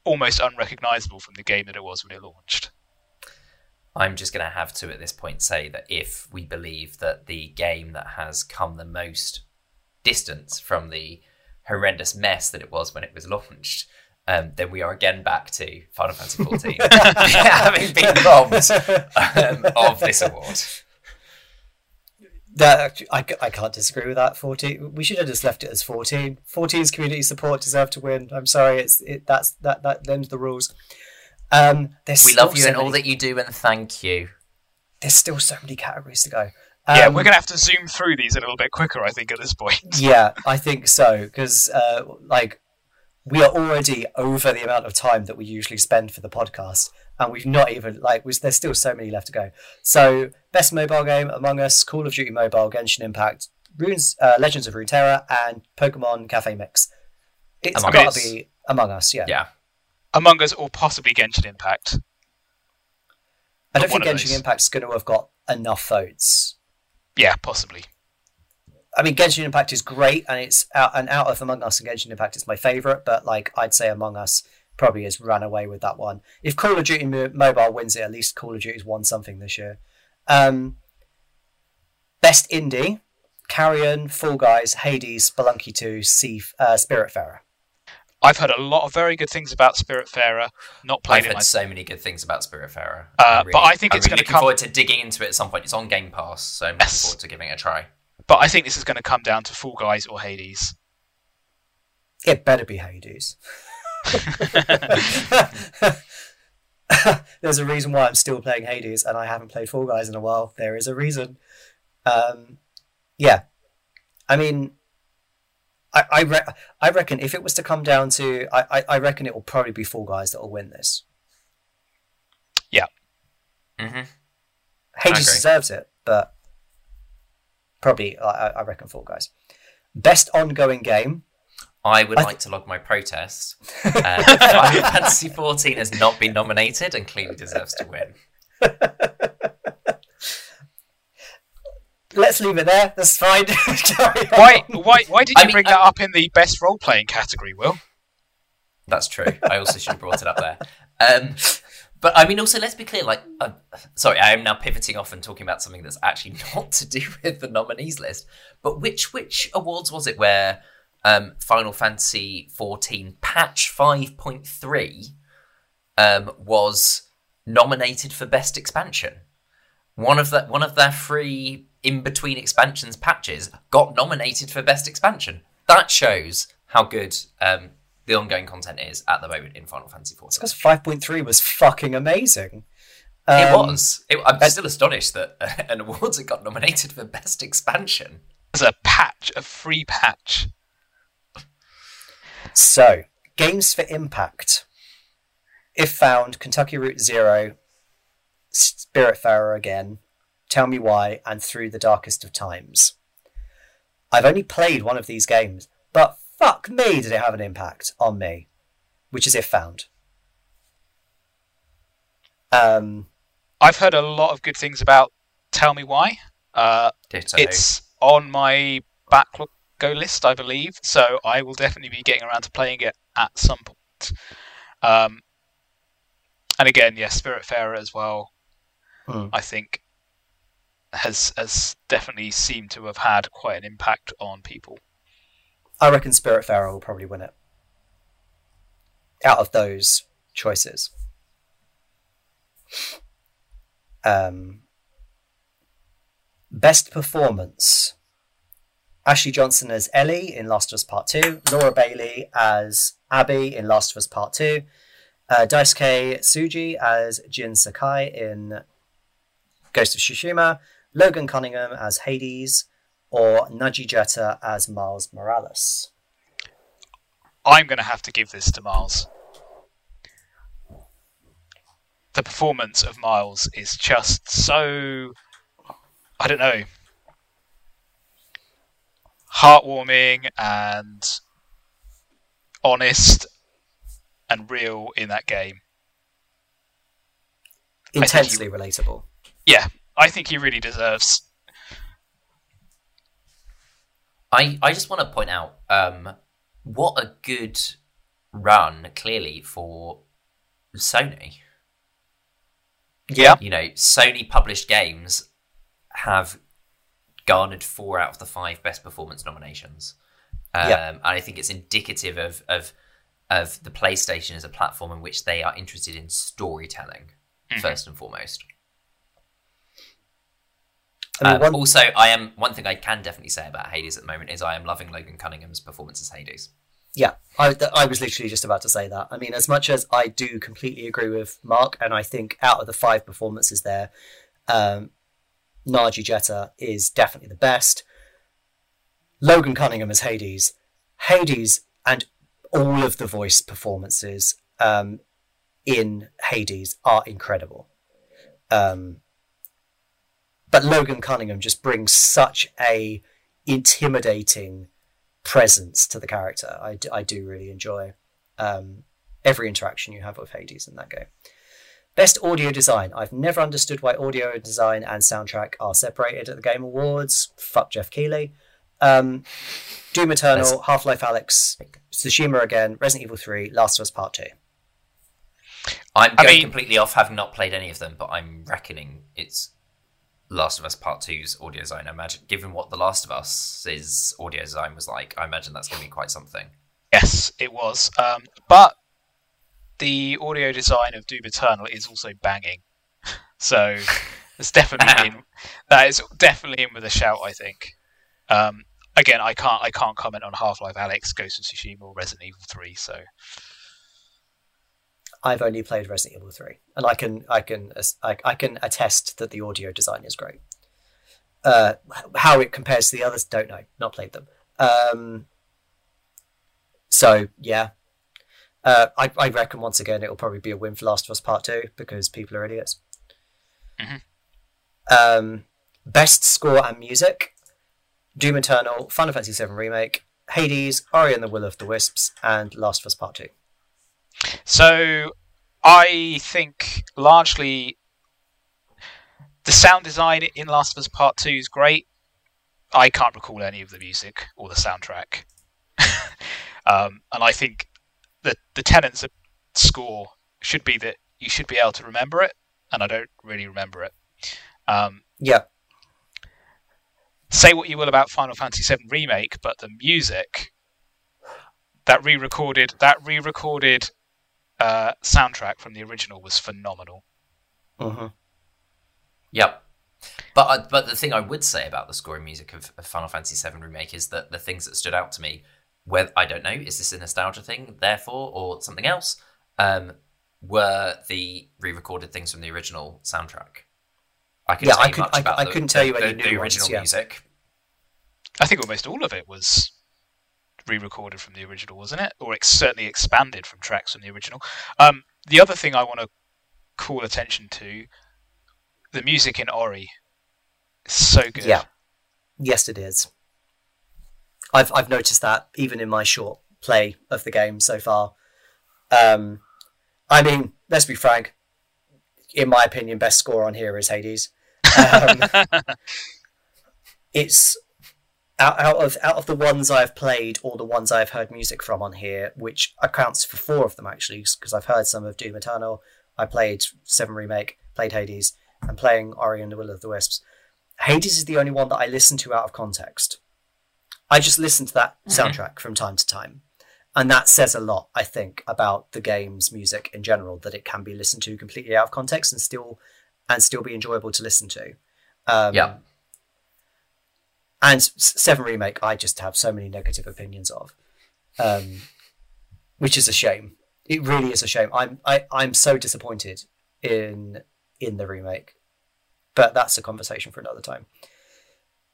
almost unrecognizable from the game that it was when it launched. I'm just going to have to at this point say that if we believe that the game that has come the most distance from the horrendous mess that it was when it was launched, um, then we are again back to Final Fantasy XIV, having been robbed um, of this award. That I, I can't disagree with that. Fourteen. We should have just left it as fourteen. 14's community support deserved to win. I'm sorry. It's it. That's that. That them's the rules. Um, We still love you so and all that you do, and thank you. There's still so many categories to go. Yeah, Um, we're going to have to zoom through these a little bit quicker, I think, at this point. yeah, I think so because uh, like we are already over the amount of time that we usually spend for the podcast, and we've not even like we, there's still so many left to go. So, best mobile game: Among Us, Call of Duty Mobile, Genshin Impact, Runes, uh, Legends of Runeterra, and Pokemon Cafe Mix. It's Among got Us. to be Among Us, yeah. Yeah. Among Us or possibly Genshin Impact. I don't one think Genshin those. Impact's going to have got enough votes. Yeah, possibly. I mean, Genshin Impact is great, and it's out and out of Among Us and Genshin Impact is my favorite. But like, I'd say Among Us probably has run away with that one. If Call of Duty Mo- Mobile wins it, at least Call of Duty's won something this year. Um, best indie: Carrion, Fall Guys, Hades, Spelunky Two, Sea, uh, Spiritfarer. I've heard a lot of very good things about Spiritfarer. Not played I've it heard myself. so many good things about Spiritfarer. Uh, I'm but I think I'm it's really gonna looking come- forward to digging into it at some point. It's on Game Pass, so I'm looking forward to giving it a try. But I think this is going to come down to Fall Guys or Hades. It better be Hades. There's a reason why I'm still playing Hades and I haven't played Fall Guys in a while. There is a reason. Um, yeah, I mean, I I, re- I reckon if it was to come down to, I, I, I reckon it will probably be Fall Guys that will win this. Yeah. hmm Hades deserves it, but probably I, I- I reckon Fall Guys. Best ongoing game. I would I like to log my protest. Uh, Final Fantasy XIV has not been nominated and clearly deserves to win. Let's leave it there. That's fine. Why? Why? Why did I you mean, bring I- that up in the best role playing category, Will? That's true. I also should have brought it up there. Um, but I mean, also let's be clear. Like, uh, sorry, I am now pivoting off and talking about something that's actually not to do with the nominees list. But which which awards was it where um, Final Fantasy XIV Patch Five Point Three um, was nominated for best expansion? One of the one of their three in between expansions patches got nominated for best expansion. That shows how good um, the ongoing content is at the moment in Final Fantasy XIV. because 5.3 was fucking amazing. it Um, was. It, I'm still astonished that an awards it got nominated for best expansion. As a patch, a free patch. So, games for impact. If found, Kentucky Route Zero, Spiritfarer again, Tell Me Why, and Through the Darkest of Times. I've only played one of these games, but fuck me, did it have an impact on me, which is if found. Um, I've heard a lot of good things about Tell Me Why. Uh, it's on my backlog go list, I believe. So I will definitely be getting around to playing it at some point. Um, and again, yes, Spiritfarer as well. Hmm. I think has has definitely seemed to have had quite an impact on people. I reckon Spiritfarer will probably win it. Out of those choices. Um, best performance. Ashley Johnson as Ellie in Last of Us Part 2. Laura Bailey as Abby in Last of Us Part 2. Uh, Daisuke Tsuji as Jin Sakai in Ghost of Tsushima. Logan Cunningham as Hades. Or Nadji Jeter as Miles Morales. I'm going to have to give this to Miles. The performance of Miles is just so. I don't know. Heartwarming and honest and real in that game. think he- Intensely relatable. Yeah, I think he really deserves. I, I just want to point out um, what a good run clearly for Sony. Yeah. You know, Sony published games have garnered four out of the five best performance nominations. Um. And I think it's indicative of, of of the PlayStation as a platform in which they are interested in storytelling first and foremost. Um, one, Also, I am one thing I can definitely say about Hades at the moment is I am loving Logan Cunningham's performance as Hades. Yeah, I, th- I was literally just about to say that. I mean, as much as I do completely agree with Marc, and I think out of the five performances there, um, Nadji Jeter is definitely the best. Logan Cunningham as Hades, Hades, and all of the voice performances um, in Hades are incredible. Um, but Logan Cunningham just brings such a intimidating presence to the character. I, d- I do really enjoy um, every interaction you have with Hades in that game. Best audio design. I've never understood why audio design and soundtrack are separated at the Game Awards. Fuck Geoff Keighley. Um, Doom Eternal, That's- Half Life Alyx, Tsushima again, Resident Evil 3, Last of Us Part 2. I'm I going mean- completely off, having not played any of them, but I'm reckoning it's Last of Us Part 2's audio design. I imagine, given what The Last of Us's audio design was like, I imagine that's going to be quite something. Yes, it was. Um, but the audio design of Doom Eternal is also banging. So it's definitely in, that is definitely in with a shout. I think. Um, again, I can't I can't comment on Half Life Alyx, Ghost of Tsushima, or Resident Evil Three. So I've only played Resident Evil 3, and I can I can I, I can attest that the audio design is great. Uh, how it compares to the others, don't know. Not played them. Um, so yeah, uh, I I reckon once again it'll probably be a win for Last of Us Part Two because people are idiots. Mhm. Um, best score and music: Doom Eternal, Final Fantasy VII Remake, Hades, Ori and the Will of the Wisps, and Last of Us Part Two. So I think largely the sound design in Last of Us Part 2 is great. I can't recall any of the music or the soundtrack. um, and I think the tenets of score should be that you should be able to remember it, and I don't really remember it. Um, Yeah, say what you will about Final Fantasy VII Remake, but the music that re-recorded that re-recorded uh, soundtrack from the original was phenomenal. hmm Yep. But uh, but the thing I would say about the scoring music of, of Final Fantasy VII Remake is that the things that stood out to me, whether I don't know, is this a nostalgia thing, therefore, or something else, um, were the re-recorded things from the original soundtrack. I couldn't Yeah, tell I you could- much I- about I the, couldn't tell the- you any the, new the ones, original yeah. music. I think almost all of it was re-recorded from the original, wasn't it? Or ex- certainly expanded from tracks from the original. Um, the other thing I want to call attention to, the music in Ori, is so good. Yeah. Yes, it is. I've I've noticed that even in my short play of the game so far. Um, I mean, let's be frank. In my opinion, best score on here is Hades. Um, it's out, out of out of the ones I've played or the ones I've heard music from on here, which accounts for four of them actually, because I've heard some of Doom Eternal. I played Seven Remake, played Hades, and playing Ori and the Will of the Wisps. Hades is the only one that I listen to out of context. I just listen to that soundtrack from time to time. And that says a lot, I think, about the game's music in general, that it can be listened to completely out of context and still and still be enjoyable to listen to. Um, Yeah. And Seven Remake, I just have so many negative opinions of, um, which is a shame. It really is a shame. I'm I, I'm so disappointed in in the remake, but that's a conversation for another time.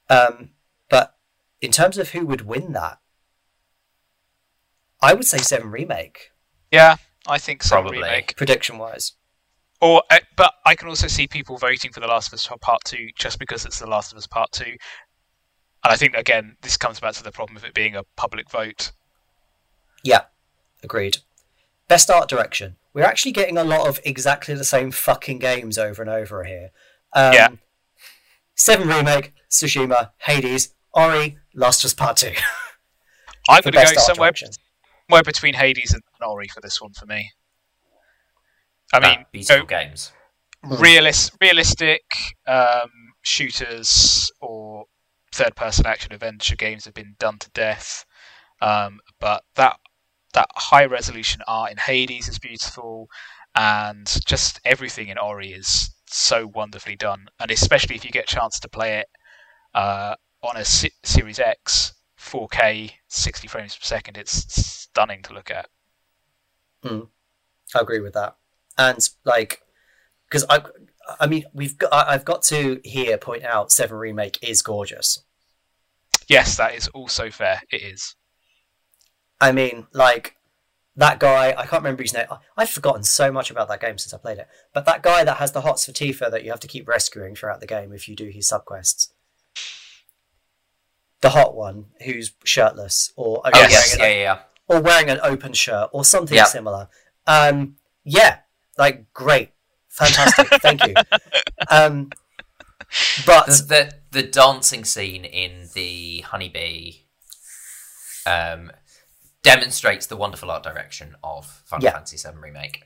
Um, but in terms of who would win that, I would say Seven Remake Yeah, I think so. Probably. Remake. prediction wise. Or, uh, but I can also see people voting for The Last of Us Part Two just because it's The Last of Us Part Two. And I think again, this comes back to the problem of it being a public vote. Yeah, agreed. Best art direction. We're actually getting a lot of exactly the same fucking games over and over here. Um, Yeah. Seven Remake, Tsushima, Hades, Ori, Last of Us Part 2. I'm going to go somewhere. somewhere between Hades and Ori for this one for me. I mean, no, games. realis- realistic um, shooters or third-person action adventure games have been done to death, um, but that that high-resolution art in Hades is beautiful, and just everything in Ori is so wonderfully done. And especially if you get a chance to play it uh, on a Series X, 4K, 60 frames per second, it's stunning to look at. I agree with that. And like, because I, I mean, we've got, I've got to here point out Seven Remake is gorgeous. Yes, that is also fair. It is. I mean, like that guy. I can't remember his name. I, I've forgotten so much about that game since I played it. But that guy that has the Hots for Tifa that you have to keep rescuing throughout the game if you do his subquests. The hot one who's shirtless or Oh, Yes. yes, wearing, yeah, yeah, yeah. or wearing an open shirt or something Yeah. similar. Um, yeah, like great, fantastic, thank you. Um, but The, the the dancing scene in the honeybee um, demonstrates the wonderful art direction of Final Yeah. Fantasy VII remake.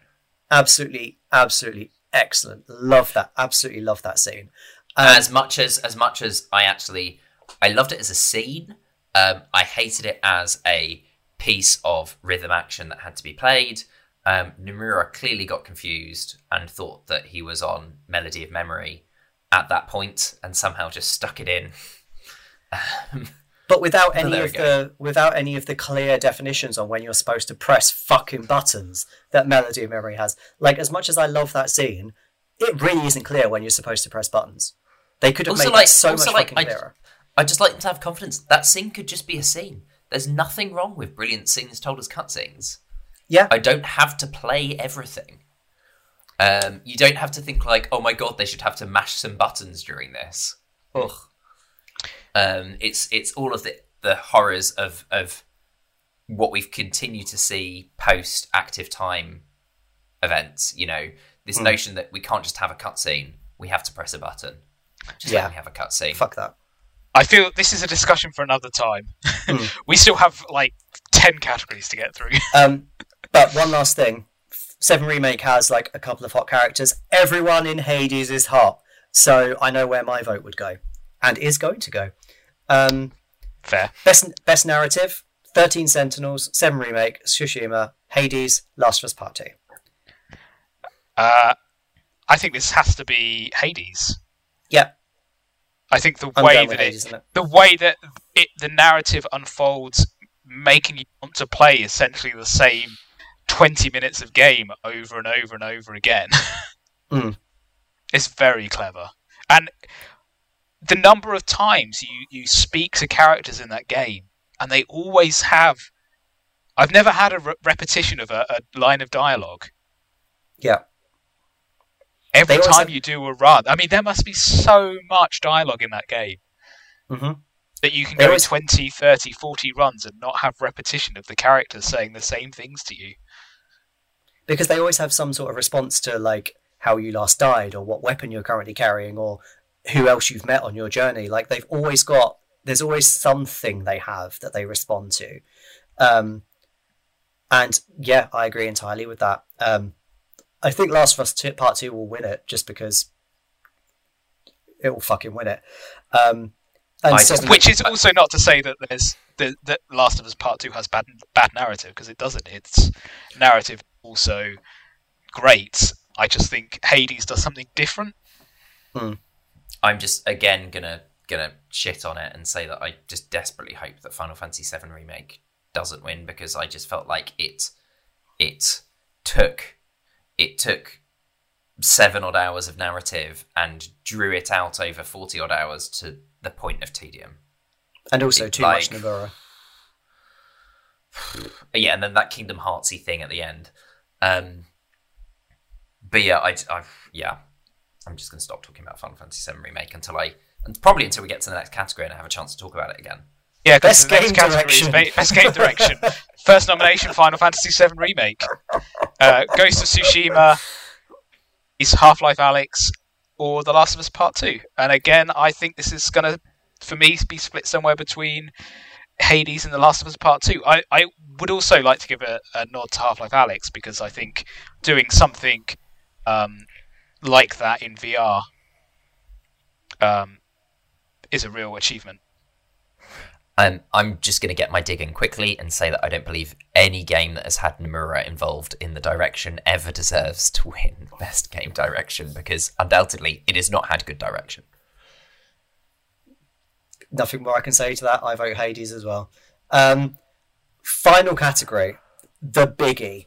absolutely, absolutely excellent. Love that. Absolutely love that scene. Um, as much as as much as I actually I loved it as a scene, um, I hated it as a piece of rhythm action that had to be played. Um, Nomura clearly got confused and thought that he was on Melody of Memory at that point, and somehow just stuck it in. Um, but without any of the without any of the clear definitions on when you're supposed to press fucking buttons that Melody of Memory has. Like as much as I love that scene, it really isn't clear when you're supposed to press buttons. They could have Also, made like- so much like, I- clearer. I just like them to have confidence. That scene could just be a scene. There's nothing wrong with brilliant scenes told as cutscenes. Yeah, I don't have to play everything. Um, you don't have to think like, oh my god, they should have to mash some buttons during this. Ugh. Um, it's it's all of the the horrors of of what we've continued to see post active time events. You know, this Hmm. notion that we can't just have a cutscene; we have to press a button. Just Yeah. let me have a cutscene. fuck that. I feel this is a discussion for another time. Hmm. we still have like ten categories to get through. Um, but one last thing, Seven Remake has like a couple of hot characters. Everyone in Hades is hot, so I know where my vote would go, and is going to go. Um, Fair. best best narrative: Thirteen Sentinels, Seven Remake, Tsushima, Hades, Last of Us Part Two. Uh, I think this has to be Hades. Yeah, I think the I'm way that it, Hades, it? the way that it, the narrative unfolds, making you want to play essentially the same twenty minutes of game over and over and over again. Mm. It's very clever, and the number of times you you speak to characters in that game, and they always have. I've never had a re- repetition of a, a line of dialogue. Yeah, Every time have- you do a run, I mean, there must be so much dialogue in that game hmm that you can They go always- 20, 30, 40 runs and not have repetition of the characters saying the same things to you. Because they always have some sort of response to like how you last died, or what weapon you're currently carrying, or who else you've met on your journey. Like they've always got. There's always something they have that they respond to. Um, and yeah, I agree entirely with that. Um, I think Last of Us 2, Part 2 will win it just because it will fucking win it. Um, and I so- just- Which is also not to say that there's the, that Last of Us Part Two has bad bad narrative because it doesn't. Its narrative also great. I just think Hades does something different. Hmm. I'm just again gonna gonna shit on it and say that I just desperately hope that Final Fantasy VII remake doesn't win because I just felt like it it took it took seven odd hours of narrative and drew it out over forty odd hours to the point of tedium. and also it too much like- Nomura. But yeah, and then that Kingdom Heartsy thing at the end. Um, but yeah, I, I yeah, I'm just gonna stop talking about Final Fantasy VII remake until I, and probably until we get to the next category and I have a chance to talk about it again. Yeah, Best the next game category direction. ba- best game direction. First nomination: Final Fantasy VII Remake. Uh, Ghost of Tsushima, is Half Life Alyx, or The Last of Us Part Two. And again, I think this is gonna, for me, be split somewhere between Hades and The Last of Us Part Two. I, I would also like to give a, a nod to Half Life Alyx because I think doing something um, like that in VR um, is a real achievement. Um, I'm just going to get my dig in quickly and say that I don't believe any game that has had Nomura involved in the direction ever deserves to win Best Game Direction because undoubtedly it has not had good direction. Nothing more I can say to that. I vote Hades as well. Um, final category, the biggie,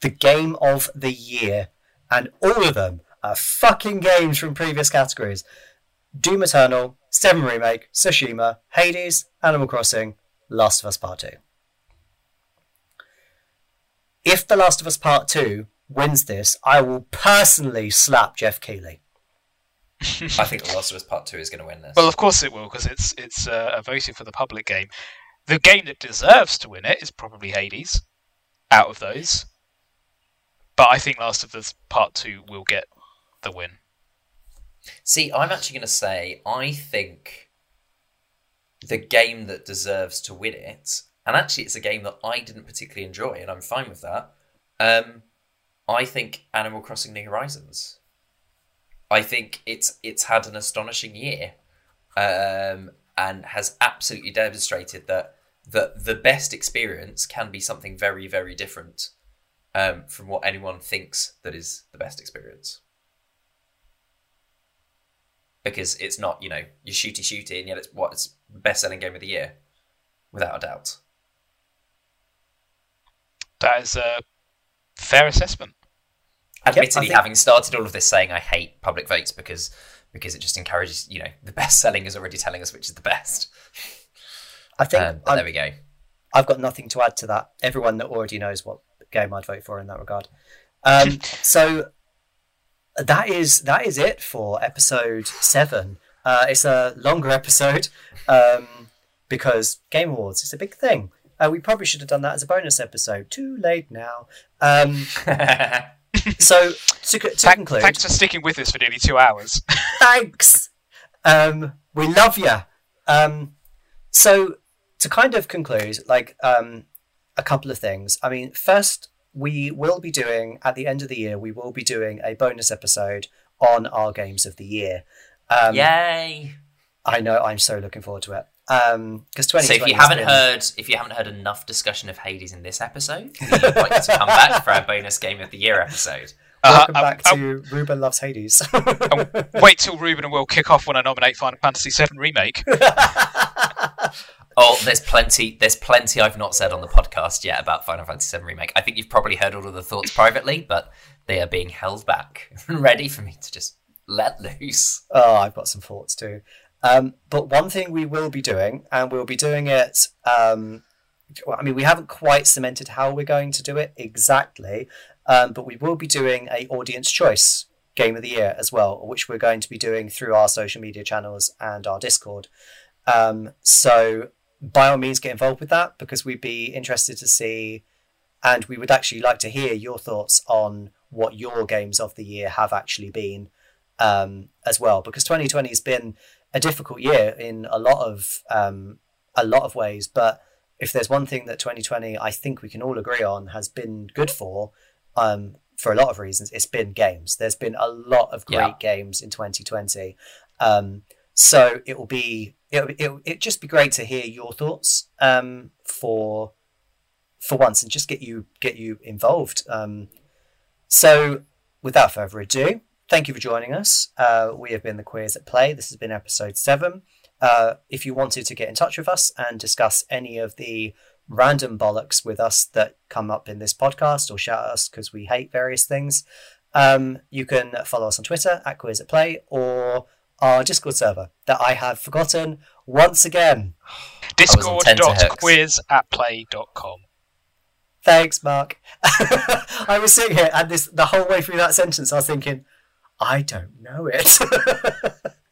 the game of the year, and all of them are fucking games from previous categories. Doom Eternal, Seven Remake, Tsushima, Hades, Animal Crossing, Last of Us Part 2. If The Last of Us Part 2 wins this, I will personally slap Geoff Keighley. I think The Last of Us Part 2 is going to win this. Well, of course it will because it's it's uh, a voted for the public game. The game that deserves to win it is probably Hades, out of those. But I think Last of Us Part Two will get the win. See, I'm actually going to say I think the game that deserves to win it, and actually it's a game that I didn't particularly enjoy, and I'm fine with that. Um, I think Animal Crossing: New Horizons. I think it's it's had an astonishing year, um, and has absolutely demonstrated that that the best experience can be something very very different um, from what anyone thinks that is the best experience because it's not you know you shooty shooty and yet it's what it's best selling game of the year without a doubt That is a fair assessment. Admittedly think- having started all of this saying i hate public votes because because it just encourages you know the best selling is already telling us which is the best I think um, there we go I've got nothing to add to that. Everyone that already knows what game I'd vote for in that regard. Um, so that is that is it for episode seven. Uh, it's a longer episode um, because Game Awards is a big thing. Uh, we probably should have done that as a bonus episode. Too late now. Um, so to, to Thank- conclude, thanks for sticking with us for nearly two hours. thanks. Um, we love you. Um, so to kind of conclude, like um, a couple of things. I mean, first, we will be doing at the end of the year. We will be doing a bonus episode on our games of the year. Um, yay I know. I'm so looking forward to it. Um, because so if you haven't been- heard if you haven't heard enough discussion of hades in this episode we invite you to come back for our bonus game of the year episode welcome Uh, uh, back uh, to Reuben loves Hades. Wait till Reuben and Will kick off when I nominate Final Fantasy VII Remake. Oh, there's plenty. There's plenty I've not said on the podcast yet about Final Fantasy VII remake. I think you've probably heard all of the thoughts privately, but they are being held back, ready for me to just let loose. Oh, I've got some thoughts too. Um, but one thing we will be doing, and we'll be doing it. Um, I mean, we haven't quite cemented how we're going to do it exactly, um, but we will be doing a audience choice game of the year as well, which we're going to be doing through our social media channels and our Discord. Um, so by all means, get involved with that because we'd be interested to see, and we would actually like to hear your thoughts on what your games of the year have actually been um, as well. Because 2020 has been a difficult year in a lot of um, a lot of ways, but if there's one thing that 2020 I think we can all agree on has been good for, um, for a lot of reasons, it's been games. There's been a lot of great Yeah. games in 2020. Um, so it will be it it it just be great to hear your thoughts um, for for once and just get you get you involved. Um, so without further ado, thank you for joining us. Uh, we have been the Queers at Play. This has been episode seven. Uh, if you wanted to get in touch with us and discuss any of the random bollocks with us that come up in this podcast or shout at us because we hate various things, um, you can follow us on Twitter at Queers at Play or our Discord server that I have forgotten once again. Discord.queers at play.com. Thanks, Marc. I was sitting here and this the whole way through that sentence I was thinking, I don't know it.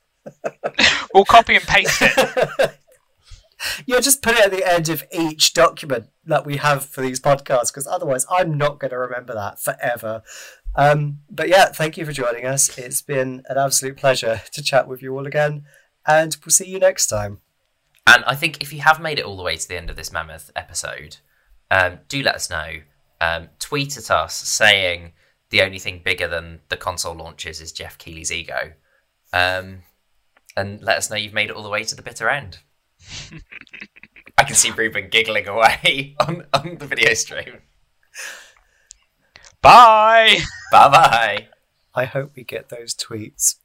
We'll copy and paste it. yeah, just put it at the end of each document that we have for these podcasts, because otherwise I'm not going to remember that forever. Um, but yeah, thank you for joining us. It's been an absolute pleasure to chat with you all again, and we'll see you next time. And I think if you have made it all the way to the end of this mammoth episode, um, do let us know. Um, tweet at us saying the only thing bigger than the console launches is Geoff Keighley's ego. Um, and let us know you've made it all the way to the bitter end. I can see Reuben giggling away on, on the video stream. Bye. Bye bye. I hope we get those tweets.